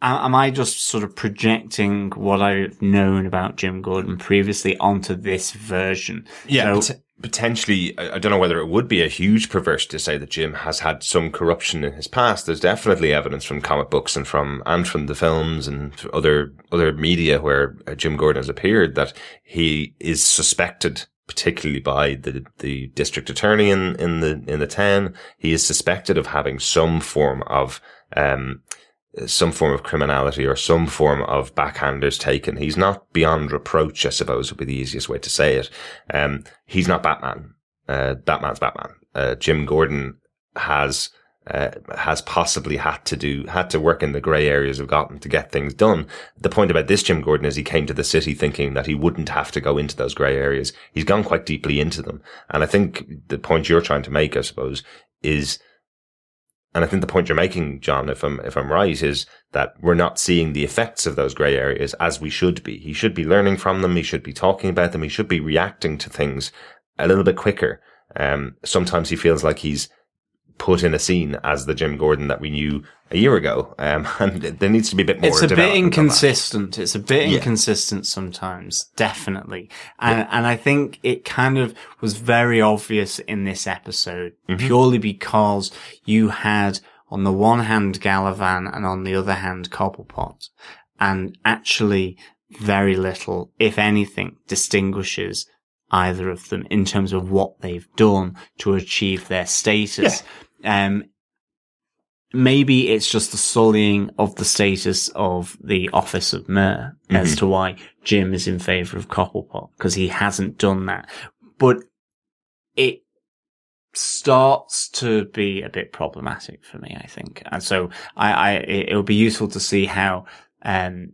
am I just sort of projecting what I've known about Jim Gordon previously onto this version? Yeah, So- pot- potentially. I don't know whether it would be a huge perverse to say that Jim has had some corruption in his past. There's definitely evidence from comic books and from and from the films and other other media where uh, Jim Gordon has appeared that he is suspected. Particularly by the the district attorney in, in the in the town, he is suspected of having some form of um, some form of criminality or some form of backhanders taken. He's not beyond reproach, I suppose would be the easiest way to say it. Um, he's not Batman. Uh, Batman's Batman. Uh, Jim Gordon has, uh, has possibly had to do, had to work in the grey areas of Gotham to get things done. The point about this Jim Gordon is he came to the city thinking that he wouldn't have to go into those grey areas. He's gone quite deeply into them. And I think the point you're trying to make, I suppose, is and I think the point you're making, John, if I'm if I'm right, is that we're not seeing the effects of those grey areas as we should be. He should be learning from them. He should be talking about them. He should be reacting to things a little bit quicker. Um, sometimes he feels like he's put in a scene as the Jim Gordon that we knew a year ago. Um, and there needs to be a bit more. It's a bit development on that. inconsistent. It's a bit Yeah. inconsistent sometimes, definitely. And, and I think it kind of was very obvious in this episode Mm-hmm. purely because you had on the one hand Galavan and on the other hand Cobblepot. And actually very little, if anything, distinguishes either of them in terms of what they've done to achieve their status. Um, maybe it's just the sullying of the status of the office of mayor as to why Jim is in favour of Cobblepot because he hasn't done that. But it starts to be a bit problematic for me, I think. And so I, I it, it'll be useful to see how um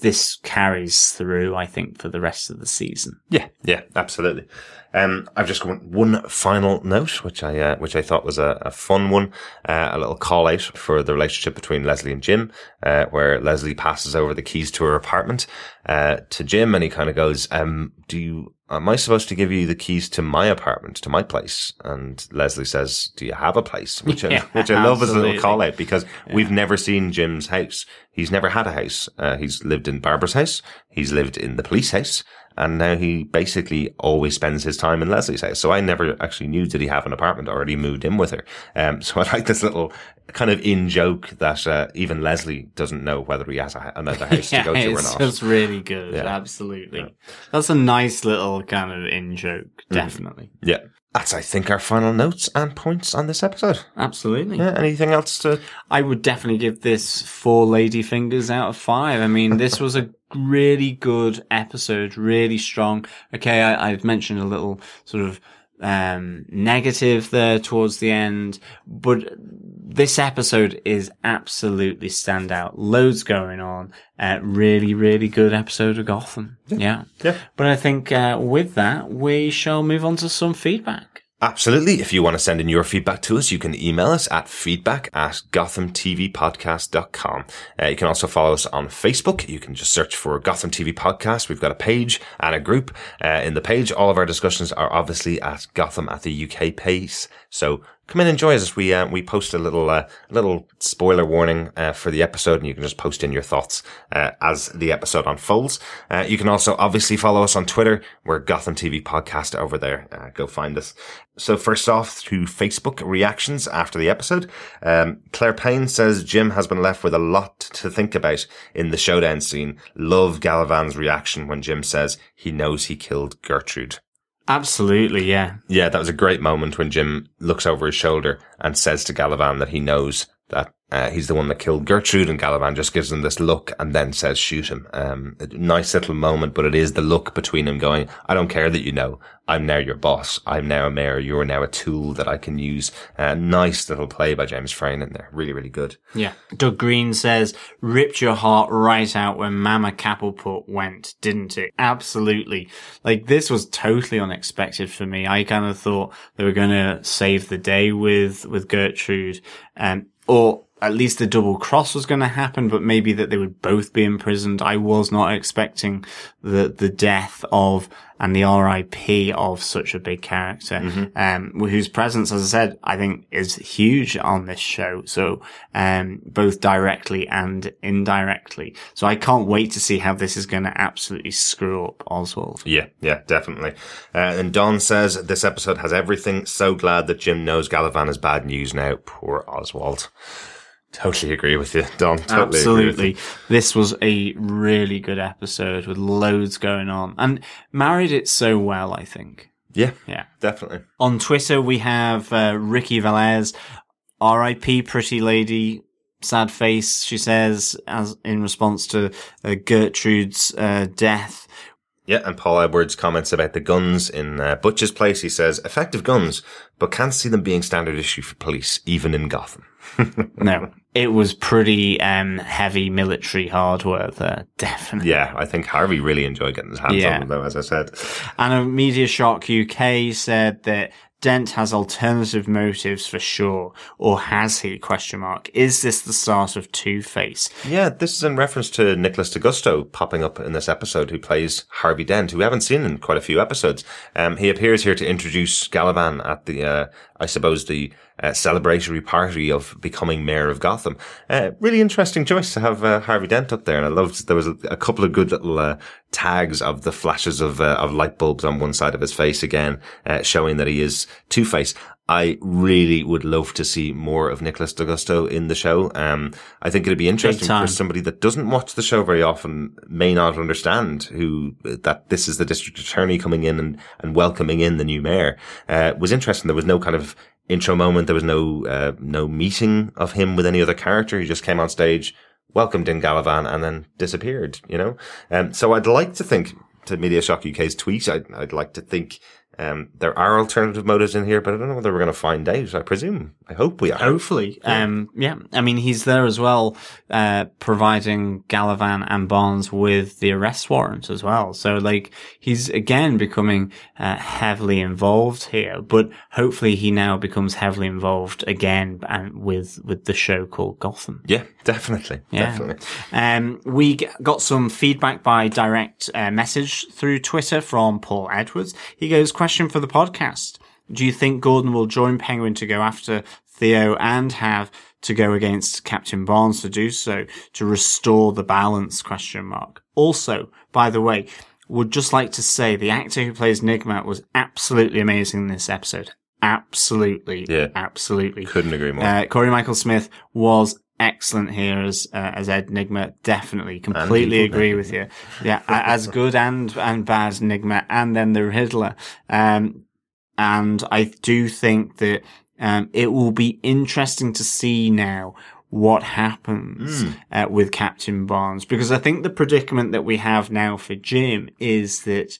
this carries through, I think, for the rest of the season. Yeah, yeah, absolutely. Um, I've just got one final note, which I uh, which I thought was a, a fun one, uh, a little call out for the relationship between Leslie and Jim, uh, where Leslie passes over the keys to her apartment uh, to Jim, and he kind of goes, um, "Do you? Am I supposed to give you the keys to my apartment, to my place?" And Leslie says, "Do you have a place?" Which Yeah, I, which I love as a little call out because we've never seen Jim's house. He's never had a house. Uh, he's lived in Barbara's house. He's lived in the police house. And now he basically always spends his time in Leslie's house. So I never actually knew did he have an apartment or had moved in with her. Um, so I like this little kind of in joke that uh, even Leslie doesn't know whether he has a, another house to go to or not. just really good. Yeah. Absolutely. That's a nice little kind of in joke. Mm-hmm. Definitely. Yeah. That's, I think, our final notes and points on this episode. Absolutely. Yeah. Anything else to? I would definitely give this four lady fingers out of five. I mean, this was a really good episode, really strong. Okay, I, I've mentioned a little sort of um negative there towards the end, but this episode is absolutely standout. Loads going on. Uh, really, really good episode of Gotham. Yeah. Yeah. But I think uh, with that, we shall move on to some feedback. Absolutely. If you want to send in your feedback to us, you can email us at feedback at gothamtvpodcast.com. Uh, you can also follow us on Facebook. You can just search for Gotham TV Podcast. We've got a page and a group. Uh, in the page, all of our discussions are obviously at Gotham at the UK pace. So come in and join us. We, uh, we post a little, uh, little spoiler warning, uh, for the episode and you can just post in your thoughts, uh, as the episode unfolds. Uh, you can also obviously follow us on Twitter. We're Gotham TV Podcast over there. Uh, go find us. So first off, to Facebook reactions after the episode, um, Claire Payne says Jim has been left with a lot to think about in the showdown scene. Love Galavan's reaction when Jim says he knows he killed Gertrude. Absolutely, yeah. Yeah, that was a great moment when Jim looks over his shoulder and says to Galavan that he knows that Uh, he's the one that killed Gertrude, and Galavan just gives him this look and then says, "Shoot him." Um, nice little moment, but it is the look between him going, "I don't care that you know. I'm now your boss. I'm now a mayor. You're now a tool that I can use." Uh, nice little play by James Frain in there. Really, really good. Yeah. Doug Green says, ripped your heart right out when Mama Kapelput went, didn't it? Absolutely. Like, this was totally unexpected for me. I kind of thought they were going to save the day with, with Gertrude, um, or at least the double cross was going to happen, but maybe that they would both be imprisoned. I was not expecting the, the death of and the RIP of such a big character, um, whose presence, as I said, I think is huge on this show. So, um, both directly and indirectly. So I can't wait to see how this is going to absolutely screw up Oswald. Yeah, yeah, definitely. Uh, and Don says this episode has everything. So glad that Jim knows Galavan is bad news now. Poor Oswald. Totally agree with you, Don. Totally agree with you. Absolutely. This was a really good episode with loads going on and married it so well, I think. Yeah, Yeah. definitely. On Twitter, we have uh, Ricky Velez, R.I.P. Pretty Lady, sad face. She says, as in response to uh, Gertrude's uh, death. Yeah, and Paul Edwards comments about the guns in uh, Butch's place. He says, effective guns, but can't see them being standard issue for police, even in Gotham. No, it was pretty um, heavy military hardware there, definitely. Yeah, I think Harvey really enjoyed getting his hands Yeah. on them, though, as I said. And a Media Shark UK said that Dent has alternative motives for sure, or has he? Question mark. Is this the start of Two Face? Yeah, this is in reference to Nicholas D'Agosto popping up in this episode, who plays Harvey Dent, who we haven't seen in quite a few episodes. Um, he appears here to introduce Galavan at the, uh, I suppose, the uh, celebratory party of becoming mayor of Gotham. Uh, really interesting choice to have uh, Harvey Dent up there, and I loved there was a, a couple of good little uh, tags of the flashes of uh, of light bulbs on one side of his face again, uh, showing that he is Two Face. I really would love to see more of Nicholas D'Agosto in the show. Um, I think it'd be interesting for somebody that doesn't watch the show very often, may not understand who that this is the district attorney coming in and, and welcoming in the new mayor. Uh, it was interesting. There was no kind of intro moment. There was no uh, no meeting of him with any other character. He just came on stage, welcomed in Galavan, and then disappeared. You know. Um, so I'd like to think to Media Shock UK's tweet. I'd, I'd like to think. Um, there are alternative motives in here, but I don't know whether we're going to find out. I presume. I hope we are. Hopefully. Um, yeah. I mean, he's there as well, uh, providing Galavan and Barnes with the arrest warrant as well. So like, he's again becoming, uh, heavily involved here, but hopefully he now becomes heavily involved again and with, with the show called Gotham. Yeah, definitely. Yeah. Definitely. Um, we got some feedback by direct uh, message through Twitter from Paul Edwards. He goes, question for the podcast. Do you think Gordon will join Penguin to go after Theo and have to go against Captain Barnes to do so to restore the balance? Question mark. Also, by the way, would just like to say the actor who plays Nygma was absolutely amazing in this episode. Absolutely. Yeah. Absolutely. Couldn't agree more. Uh, Cory Michael Smith was excellent here as uh, as Ed Nygma. Definitely, completely agree with you. Yeah, as good and and bad Nygma, and then the Riddler. Um, and I do think that um, it will be interesting to see now what happens uh, with Captain Barnes because I think the predicament that we have now for Jim is that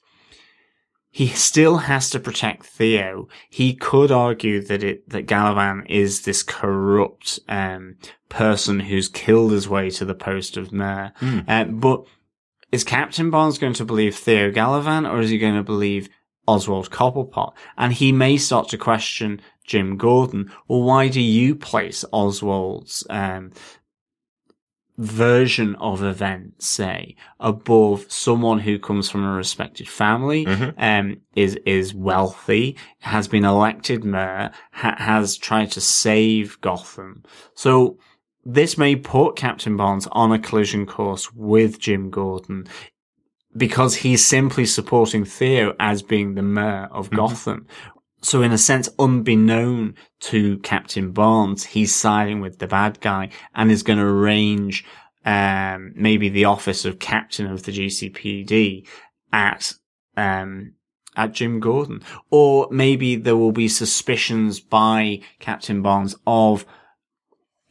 he still has to protect Theo. He could argue that it that Galavan is this corrupt um, person who's killed his way to the post of mayor. Uh, but is Captain Barnes going to believe Theo Galavan or is he going to believe Oswald Cobblepot? And he may start to question Jim Gordon. Well, why do you place Oswald's um, version of events, say, above someone who comes from a respected family, um, is, is wealthy, has been elected mayor, ha- has tried to save Gotham. So this may put Captain Barnes on a collision course with Jim Gordon because he's simply supporting Theo as being the mayor of Gotham. So in a sense, unbeknown to Captain Barnes, he's siding with the bad guy and is going to arrange, um, maybe the office of captain of the GCPD at, um, at Jim Gordon. Or maybe there will be suspicions by Captain Barnes of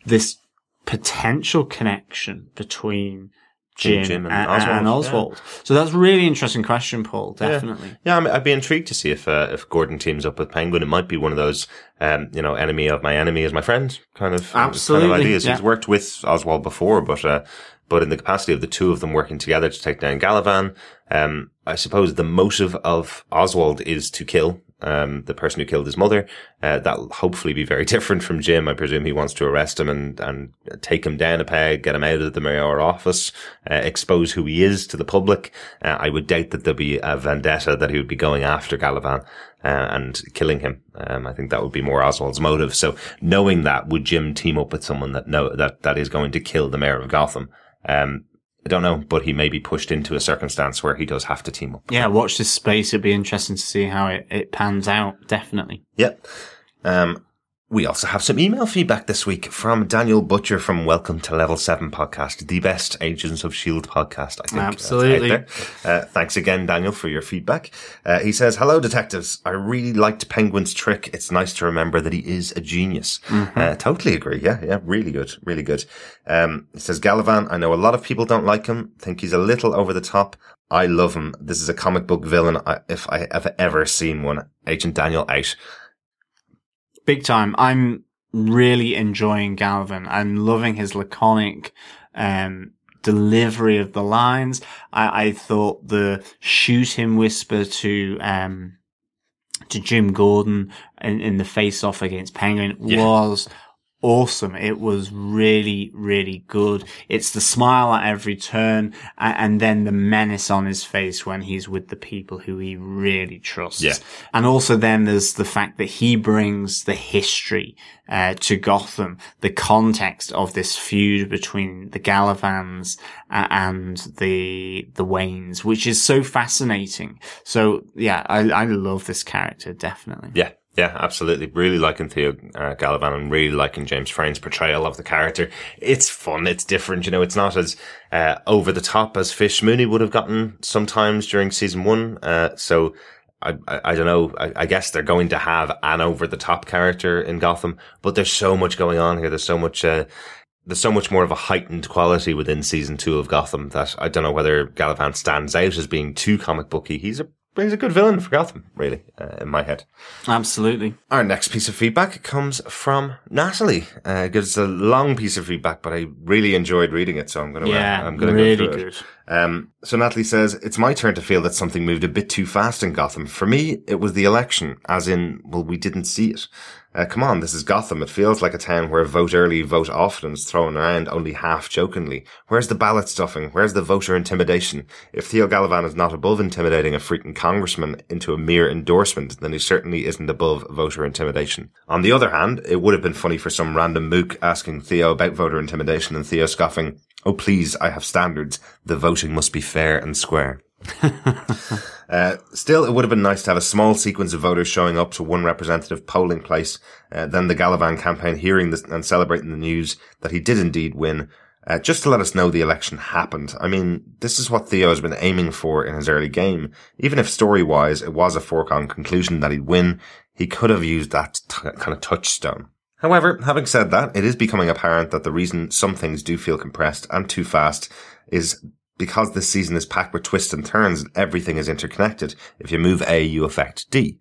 this potential connection between Jim, Jim and and, Oswald, and yeah. So that's a really interesting question, Paul. Definitely. Yeah, I mean, I'd be intrigued to see if uh, if Gordon teams up with Penguin. It might be one of those, um, you know, enemy of my enemy is my friend kind of Absolutely, kind of ideas. yeah. He's worked with Oswald before, but uh, but in the capacity of the two of them working together to take down Galavan, um, I suppose the motive of Oswald is to kill. Um, the person who killed his mother, uh, that'll hopefully be very different from Jim. I presume he wants to arrest him and, and take him down a peg, get him out of the mayor office, uh, expose who he is to the public. Uh, I would doubt that there'll be a vendetta that he would be going after Galavan, uh, and killing him. Um, I think that would be more Oswald's motive. So knowing that, would Jim team up with someone that know, that, that is going to kill the mayor of Gotham? Um, I don't know, but he may be pushed into a circumstance where he does have to team up. Yeah, watch this space. It'd be interesting to see how it, it pans out. Definitely. Yep. Um, we also have some email feedback this week from Daniel Butcher from Welcome to Level 7 podcast, the best Agents of S.H.I.E.L.D. podcast, I think. Absolutely. out there. Uh, thanks again, Daniel, for your feedback. Uh, he says, Hello, detectives. I really liked Penguin's trick. It's nice to remember that he is a genius. Uh, totally agree. Yeah, yeah, really good, really good. Um, he says, Galavan, I know a lot of people don't like him, think he's a little over the top. I love him. This is a comic book villain I, if I have ever seen one. Agent Daniel out. Big time. I'm really enjoying Galavan. I'm loving his laconic, um, delivery of the lines. I, I thought the shoot him whisper to, um, to Jim Gordon in, in the face off against Penguin Yeah. was awesome. It was really, really good. It's the smile at every turn and then the menace on his face when he's with the people who he really trusts. Yeah. And also then there's the fact that he brings the history uh, to Gotham, the context of this feud between the Galavans uh, and the the Waynes, which is so fascinating. So yeah, I, I love this character definitely. Yeah, yeah, absolutely. Really liking Theo uh, Galavan and really liking James Frain's portrayal of the character. It's fun. It's different. You know, it's not as uh, over the top as Fish Mooney would have gotten sometimes during season one. Uh, so. I, I, I don't know. I, I guess they're going to have an over the top character in Gotham, but there's so much going on here. There's so much, uh, there's so much more of a heightened quality within season two of Gotham that I don't know whether Galavan stands out as being too comic booky. He's a, he's a good villain for Gotham, really, uh, in my head. Absolutely. Our next piece of feedback comes from Natalie. Uh, it gives a long piece of feedback, but I really enjoyed reading it, so I'm going to. Yeah, I'm going to really go through good. it. Um, so Natalie says it's my turn to feel that something moved a bit too fast in Gotham. For me, it was the election, as in, well, we didn't see it. Uh, come on, this is Gotham. It feels like a town where vote early, vote often is thrown around only half jokingly. Where's the ballot stuffing? Where's the voter intimidation? If Theo Galavan is not above intimidating a freaking congressman into a mere endorsement, then he certainly isn't above voter intimidation. On the other hand, it would have been funny for some random mook asking Theo about voter intimidation and Theo scoffing, Oh please, I have standards. The voting must be fair and square. Uh, still, it would have been nice to have a small sequence of voters showing up to one representative polling place, uh, then the Galavan campaign hearing this and celebrating the news that he did indeed win, uh, just to let us know the election happened. I mean, this is what Theo has been aiming for in his early game. Even if story-wise it was a foregone conclusion that he'd win, he could have used that t- kind of touchstone. However, having said that, it is becoming apparent that the reason some things do feel compressed and too fast is because this season is packed with twists and turns and everything is interconnected. If you move A, you affect D.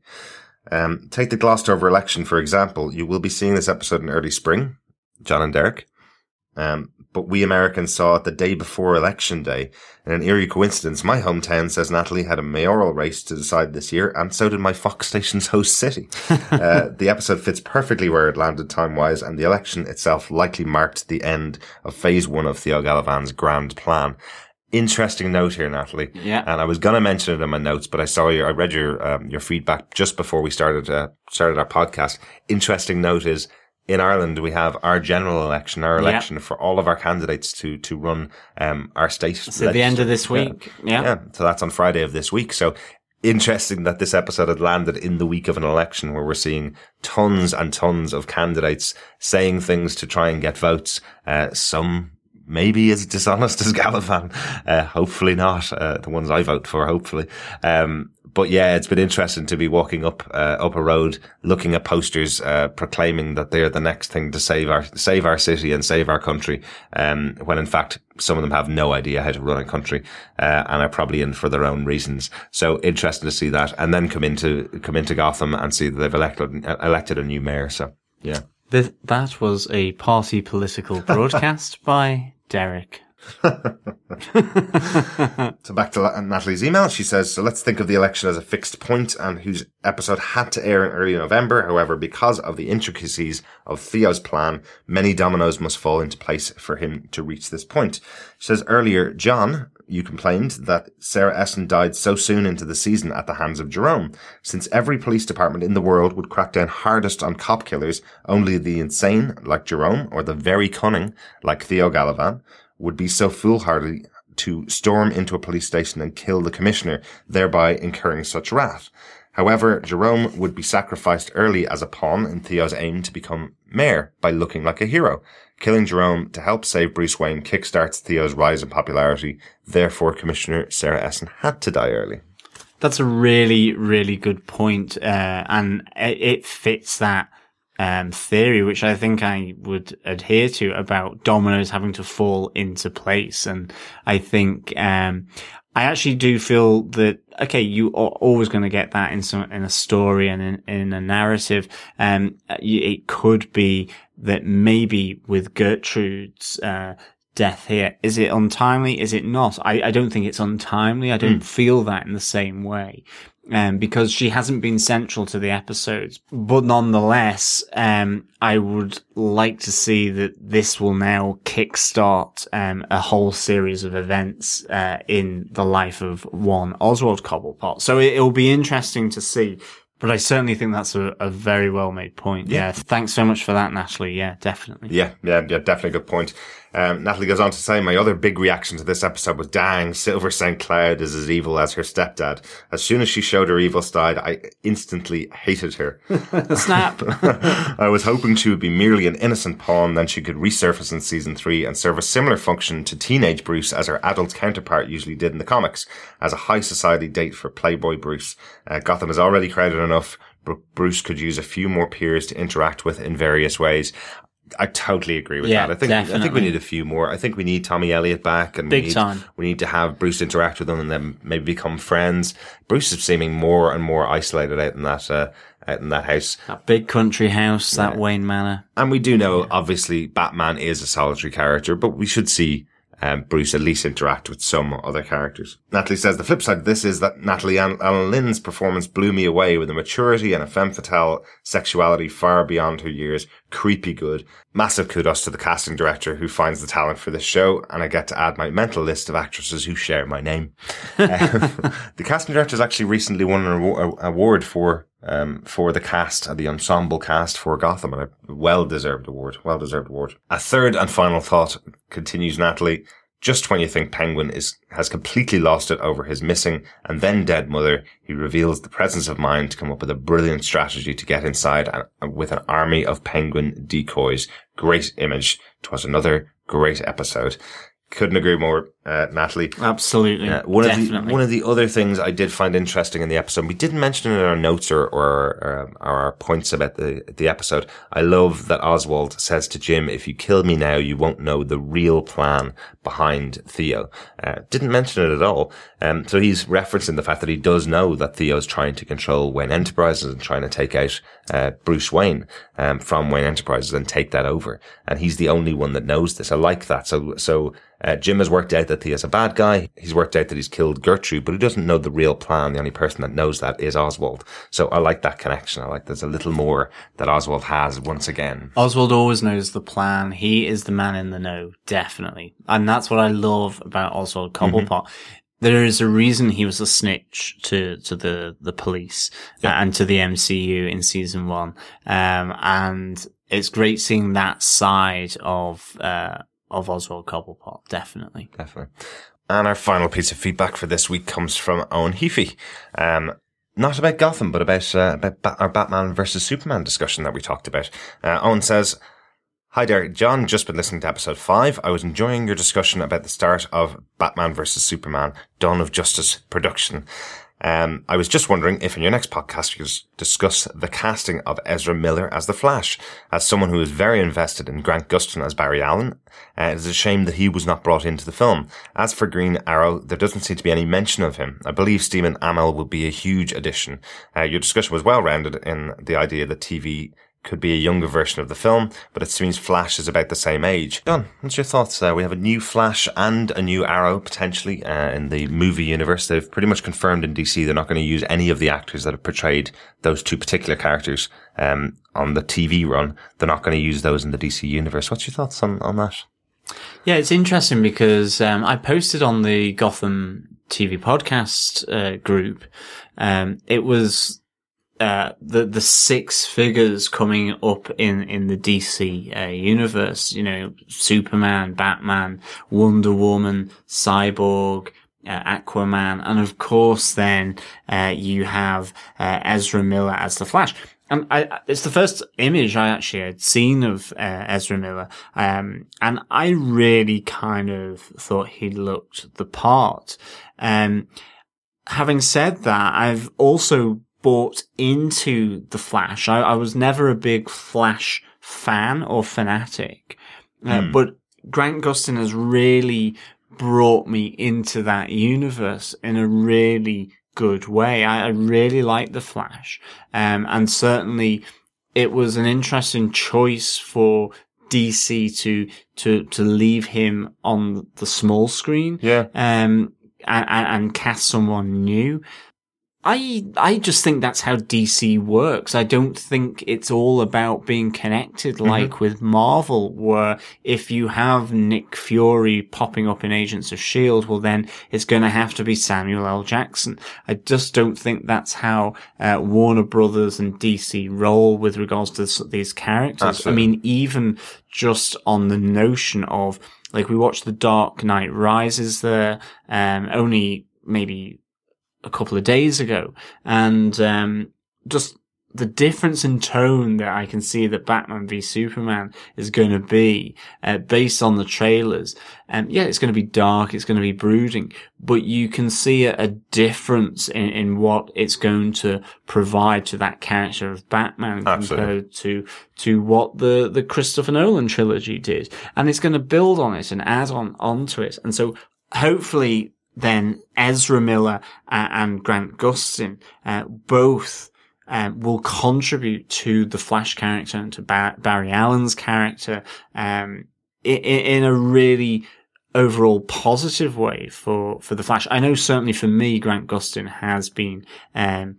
Um, take the Gloucester election, for example. You will be seeing this episode in early spring, John and Derek. Um, but we Americans saw it the day before election day. In an eerie coincidence, my hometown, says Natalie, had a mayoral race to decide this year, and so did my Fox station's host city. uh, the episode fits perfectly where it landed time-wise, and the election itself likely marked the end of phase one of Theo Galavan's grand plan. Interesting note here, Natalie. Yeah. And I was gonna mention it in my notes, but I saw your, I read your, um, your feedback just before we started, uh, started our podcast. Interesting note is in Ireland, we have our general election, our Yeah. election for all of our candidates to, to run, um, our state. So at the end of this week. Yeah. Yeah. So that's on Friday of this week. So interesting that this episode had landed in the week of an election where we're seeing tons and tons of candidates saying things to try and get votes. Uh, some maybe as dishonest as Galavan. Uh, hopefully not. Uh, the ones I vote for, hopefully. Um, but yeah, it's been interesting to be walking up uh, up a road, looking at posters uh, proclaiming that they're the next thing to save our save our city and save our country, um, when in fact some of them have no idea how to run a country uh, and are probably in for their own reasons. So interesting to see that, and then come into come into Gotham and see that they've elected elected a new mayor. So yeah, Th- that was a party political broadcast by Derek. So back to Natalie's email. She says, so let's think of the election as a fixed point and whose episode had to air in early November. However, because of the intricacies of Theo's plan, many dominoes must fall into place for him to reach this point. She says earlier, John, you complained that Sarah Essen died so soon into the season at the hands of Jerome. Since every police department in the world would crack down hardest on cop killers, only the insane, like Jerome, or the very cunning, like Theo Galavan, would be so foolhardy to storm into a police station and kill the commissioner, thereby incurring such wrath. However, Jerome would be sacrificed early as a pawn in Theo's aim to become mayor by looking like a hero. Killing Jerome to help save Bruce Wayne kickstarts Theo's rise in popularity. Therefore, Commissioner Sarah Essen had to die early. That's a really, really good point, uh, and it, it fits that um, theory, which I think I would adhere to about dominoes having to fall into place. And I think, um, I actually do feel that, okay, you are always going to get that in some, in a story and in, in a narrative. Um, it could be that maybe with Gertrude's, uh, death here. Is it untimely? Is it not? I, I don't think it's untimely. I don't mm. feel that in the same way um, because she hasn't been central to the episodes. But nonetheless, um, I would like to see that this will now kickstart um, a whole series of events uh, in the life of one Oswald Cobblepot. So it, will be interesting to see. But I certainly think that's a, a very well made point. Yeah. yeah. Thanks so much for that, Natalie. Yeah, definitely. Yeah, yeah, yeah, definitely a good point. Um, Natalie goes on to say, my other big reaction to this episode was, dang, Silver St. Cloud is as evil as her stepdad. As soon as she showed her evil side, I instantly hated her. Snap. I was hoping she would be merely an innocent pawn, then she could resurface in season three and serve a similar function to teenage Bruce as her adult counterpart usually did in the comics, as a high society date for Playboy Bruce. Uh, Gotham is already crowded enough. Bruce could use a few more peers to interact with in various ways. I totally agree with yeah, that. I think definitely. I think we need a few more. I think we need Tommy Elliot back, and big we need, time. We need to have Bruce interact with them, and then maybe become friends. Bruce is seeming more and more isolated out in that uh, out in that house, that big country house, that. Wayne Manor. And we do know, obviously, Batman is a solitary character, but we should see um, Bruce at least interact with some other characters. Natalie says the flip side of this is that Natalie Alyn Lind's performance blew me away with a maturity and a femme fatale sexuality far beyond her years. Creepy good. Massive kudos to the casting director who finds the talent for this show, and I get to add my mental list of actresses who share my name. um, the casting director has actually recently won an award for um, for the cast, the ensemble cast for Gotham, and a well-deserved award, well-deserved award. A third and final thought continues Natalie. Just when you think Penguin is, has completely lost it over his missing and then dead mother, he reveals the presence of mind to come up with a brilliant strategy to get inside and, with an army of penguin decoys. Great image. Twas another great episode. Couldn't agree more, uh, Natalie. Absolutely. Uh, one Definitely. of the one of the other things I did find interesting in the episode, we didn't mention it in our notes or or, or, or our points about the the episode. I love that Oswald says to Jim, "If you kill me now, you won't know the real plan behind Theo." Uh, didn't mention it at all. Um, so he's referencing the fact that he does know that Theo's trying to control Wayne Enterprises and trying to take out uh, Bruce Wayne um, from Wayne Enterprises and take that over, and he's the only one that knows this. I like that. So so uh, Jim has worked out that Theo's a bad guy. He's worked out that he's killed Gertrude, but he doesn't know the real plan. The only person that knows that is Oswald. So I like that connection. I like there's a little more that Oswald has once again. Oswald always knows the plan. He is the man in the know, definitely. And that's what I love about Oswald Cobblepot. Mm-hmm. There is a reason he was a snitch to, to the, the police yeah. and to the MCU in season one. Um, and it's great seeing that side of, uh, of Oswald Cobblepot, definitely. Definitely. And our final piece of feedback for this week comes from Owen Heafy. Um, not about Gotham, but about, uh, about ba- our Batman versus Superman discussion that we talked about. Uh, Owen says, Hi there, John. Just been listening to episode five. I was enjoying your discussion about the start of Batman vs Superman: Dawn of Justice production. Um, I was just wondering if in your next podcast you could discuss the casting of Ezra Miller as the Flash. As someone who is very invested in Grant Gustin as Barry Allen, uh, it is a shame that he was not brought into the film. As for Green Arrow, there doesn't seem to be any mention of him. I believe Stephen Amell will be a huge addition. Uh, your discussion was well rounded in the idea that TV could be a younger version of the film, but it seems Flash is about the same age. John, what's your thoughts? Uh, we have a new Flash and a new Arrow potentially uh, in the movie universe. They've pretty much confirmed in DC they're not going to use any of the actors that have portrayed those two particular characters um, on the TV run. They're not going to use those in the DC universe. What's your thoughts on, on that? Yeah, it's interesting because um, I posted on the Gotham TV podcast uh, group. Um, it was uh, the the six figures coming up in in the DC uh, universe. You know, Superman, Batman, Wonder Woman, Cyborg. Uh, Aquaman, and of course, then uh, you have uh, Ezra Miller as the Flash. And I, it's the first image I actually had seen of Ezra Miller, um, and I really kind of thought he looked the part. Um, having said that, I've also bought into the Flash. I, I was never a big Flash fan or fanatic, uh, Hmm. but Grant Gustin has really brought me into that universe in a really good way. I, I really like the Flash, um, and certainly it was an interesting choice for DC to to to leave him on the small screen Yeah. um, and, and cast someone new. I I just think that's how DC works. I don't think it's all about being connected like with Marvel, where if you have Nick Fury popping up in Agents of Shield, well then it's going to have to be Samuel L. Jackson. I just don't think that's how uh, Warner Brothers and DC roll with regards to s- these characters. Absolutely. I mean, even just on the notion of like we watched The Dark Knight Rises there, um, only maybe a couple of days ago, and um, just the difference in tone that I can see that Batman v Superman is going to be uh, based on the trailers. Um, yeah, it's going to be dark, it's going to be brooding, but you can see a, a difference in, in what it's going to provide to that character of Batman Absolutely. compared to to what the the Christopher Nolan trilogy did, and it's going to build on it and add on onto it, and so hopefully then Ezra Miller uh, and Grant Gustin uh, both um, will contribute to the Flash character and to Bar- Barry Allen's character um, in, in a really overall positive way for, for the Flash. I know certainly for me, Grant Gustin has been um,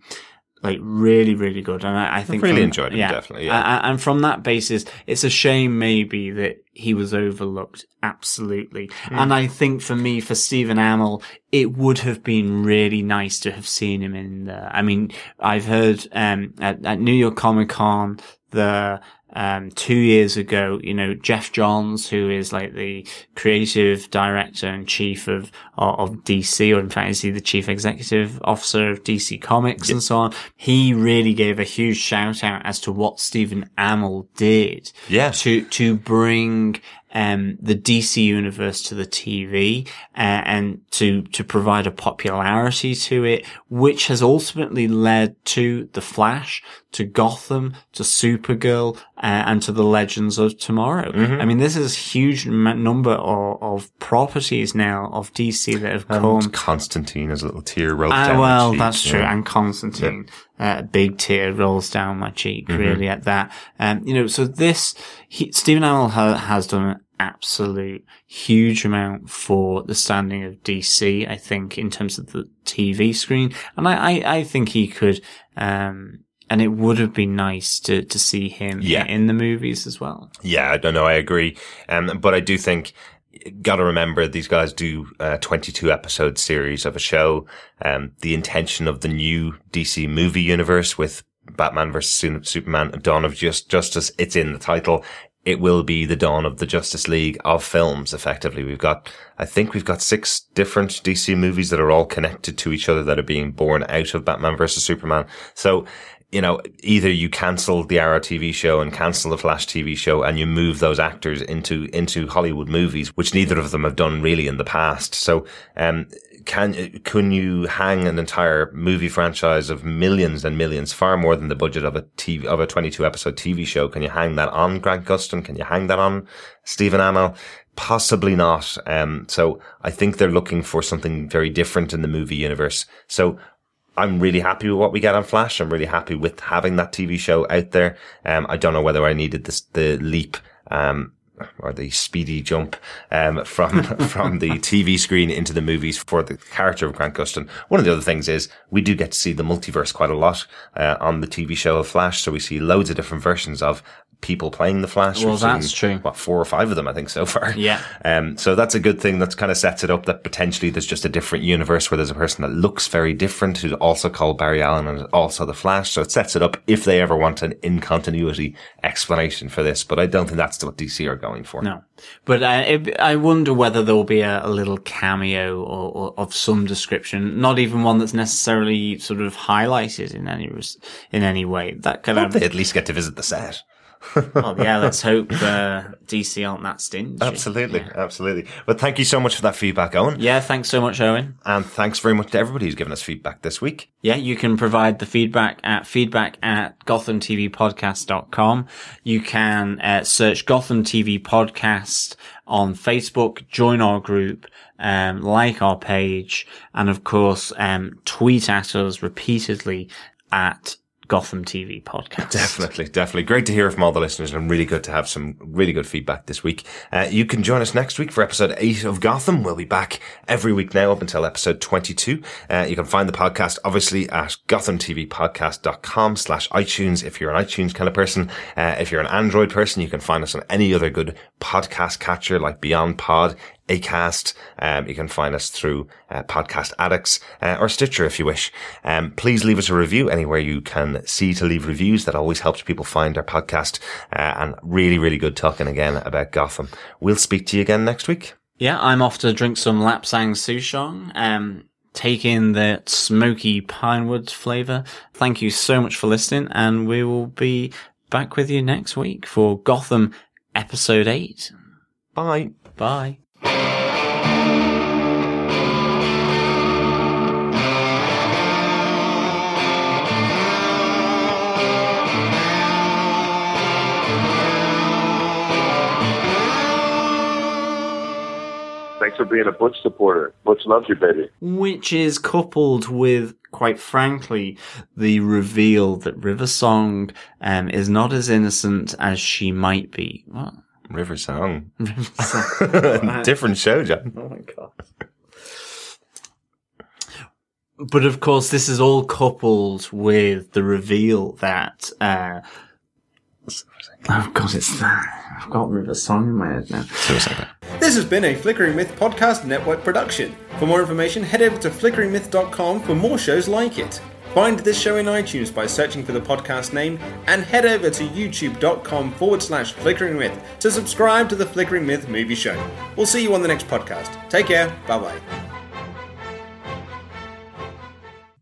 like really, really good, and I, I think really from- enjoyed him, definitely, yeah. A- and from that basis, it's a shame maybe that he was overlooked. Absolutely. Hmm. And I think for me, for Stephen Amell, it would have been really nice to have seen him in there. I mean, I've heard, um, at, at New York Comic Con, the, um, two years ago, you know, Geoff Johns, who is like the creative director and chief of, of DC, or in fact, is he the chief executive officer of DC Comics and so on? He really gave a huge shout out as to what Stephen Amell did Yeah. to to bring um, the DC universe to the TV uh, and to to provide a popularity to it, which has ultimately led to the Flash, to Gotham, to Supergirl, uh, and to the Legends of Tomorrow. I mean, this is a huge number of, of properties now of DC that have come. Constantine Constantine, a little tear rolled Ah, down. well, that's true. know. And Constantine, uh, a big tear rolls down my cheek, Mm-hmm. really, at that. Um, you know, so this, he, Stephen Amell ha- has done an absolute huge amount for the standing of DC, I think, in terms of the TV screen. And I, I, I think he could, um, and it would have been nice to, to see him Yeah. in the movies as well. Yeah, I don't know. I agree. Um, but I do think, got to remember these guys do a 22 episode series of a show. Um, the intention of the new DC movie universe with Batman versus Superman, Dawn of Just Justice, it's in the title. It will be the dawn of the Justice League of films, effectively. We've got, I think we've got six different DC movies that are all connected to each other that are being born out of Batman versus Superman. So you know, either you cancel the Arrow TV show and cancel the Flash TV show and you move those actors into, into Hollywood movies, which neither of them have done really in the past. So, um, can, can you hang an entire movie franchise of millions and millions, far more than the budget of a TV, of a 22 episode TV show? Can you hang that on Grant Gustin? Can you hang that on Stephen Amell? Possibly not. Um, so I think they're looking for something very different in the movie universe. So I'm really happy with what we get on Flash. I'm really happy with having that TV show out there. Um, I don't know whether I needed this, the leap, um, or the speedy jump um, from from the TV screen into the movies for the character of Grant Gustin. One of the other things is we do get to see the multiverse quite a lot uh, on the TV show of Flash, so we see loads of different versions of people playing the Flash. Well, We've that's seen, true. What four or five of them, I think, so far. Yeah. Um, so that's a good thing. That's kind of sets it up that potentially there's just a different universe where there's a person that looks very different who's also called Barry Allen and also the Flash. So it sets it up if they ever want an in continuity explanation for this. But I don't think that's what DC are going for. No, but uh, it, I wonder whether there will be a, a little cameo or, or of some description, not even one that's necessarily sort of highlighted in any in any way. That kind of They at least get to visit the set. Oh yeah, let's hope uh, DC aren't that stingy. Absolutely, absolutely. But thank you so much for that feedback, Owen. Yeah, thanks so much, Owen. And thanks very much to everybody who's given us feedback this week. Yeah, you can provide the feedback at feedback at gothamtvpodcast.com. You can uh, search Gotham TV Podcast on Facebook, join our group, um, like our page, and of course, um, tweet at us repeatedly at Gotham TV Podcast. Definitely, definitely. Great to hear from all the listeners and really good to have some really good feedback this week. Uh, you can join us next week for episode 8 of Gotham. We'll be back every week now up until episode 22. Uh, you can find the podcast obviously at gothamtvpodcast.com slash iTunes if you're an iTunes kind of person. Uh, if you're an Android person, you can find us on any other good podcast catcher like BeyondPod, Acast. Um, you can find us through uh, Podcast Addicts uh, or Stitcher if you wish. Um, please leave us a review anywhere you can see to leave reviews. That always helps people find our podcast. Uh, and really, really good talking again about Gotham. We'll speak to you again next week. Yeah, I'm off to drink some Lapsang Souchong. Um, take in the smoky pinewood flavor. Thank you so much for listening, and we will be back with you next week for Gotham episode 8. Bye. Bye. Thanks for being a Butch supporter. Butch loves you, baby. Which is coupled with, quite frankly, the reveal that River Song um, is not as innocent as she might be. River Song. River Song. Different show, John. Oh my god. But of course, this is all coupled with the reveal that. Uh, oh god, it's that. I've got River Song in my head now. This has been a Flickering Myth Podcast Network production. For more information, head over to flickeringmyth.com for more shows like it. Find this show in iTunes by searching for the podcast name and head over to youtube.com forward slash flickering myth to subscribe to the Flickering Myth movie show. We'll see you on the next podcast. Take care. Bye bye.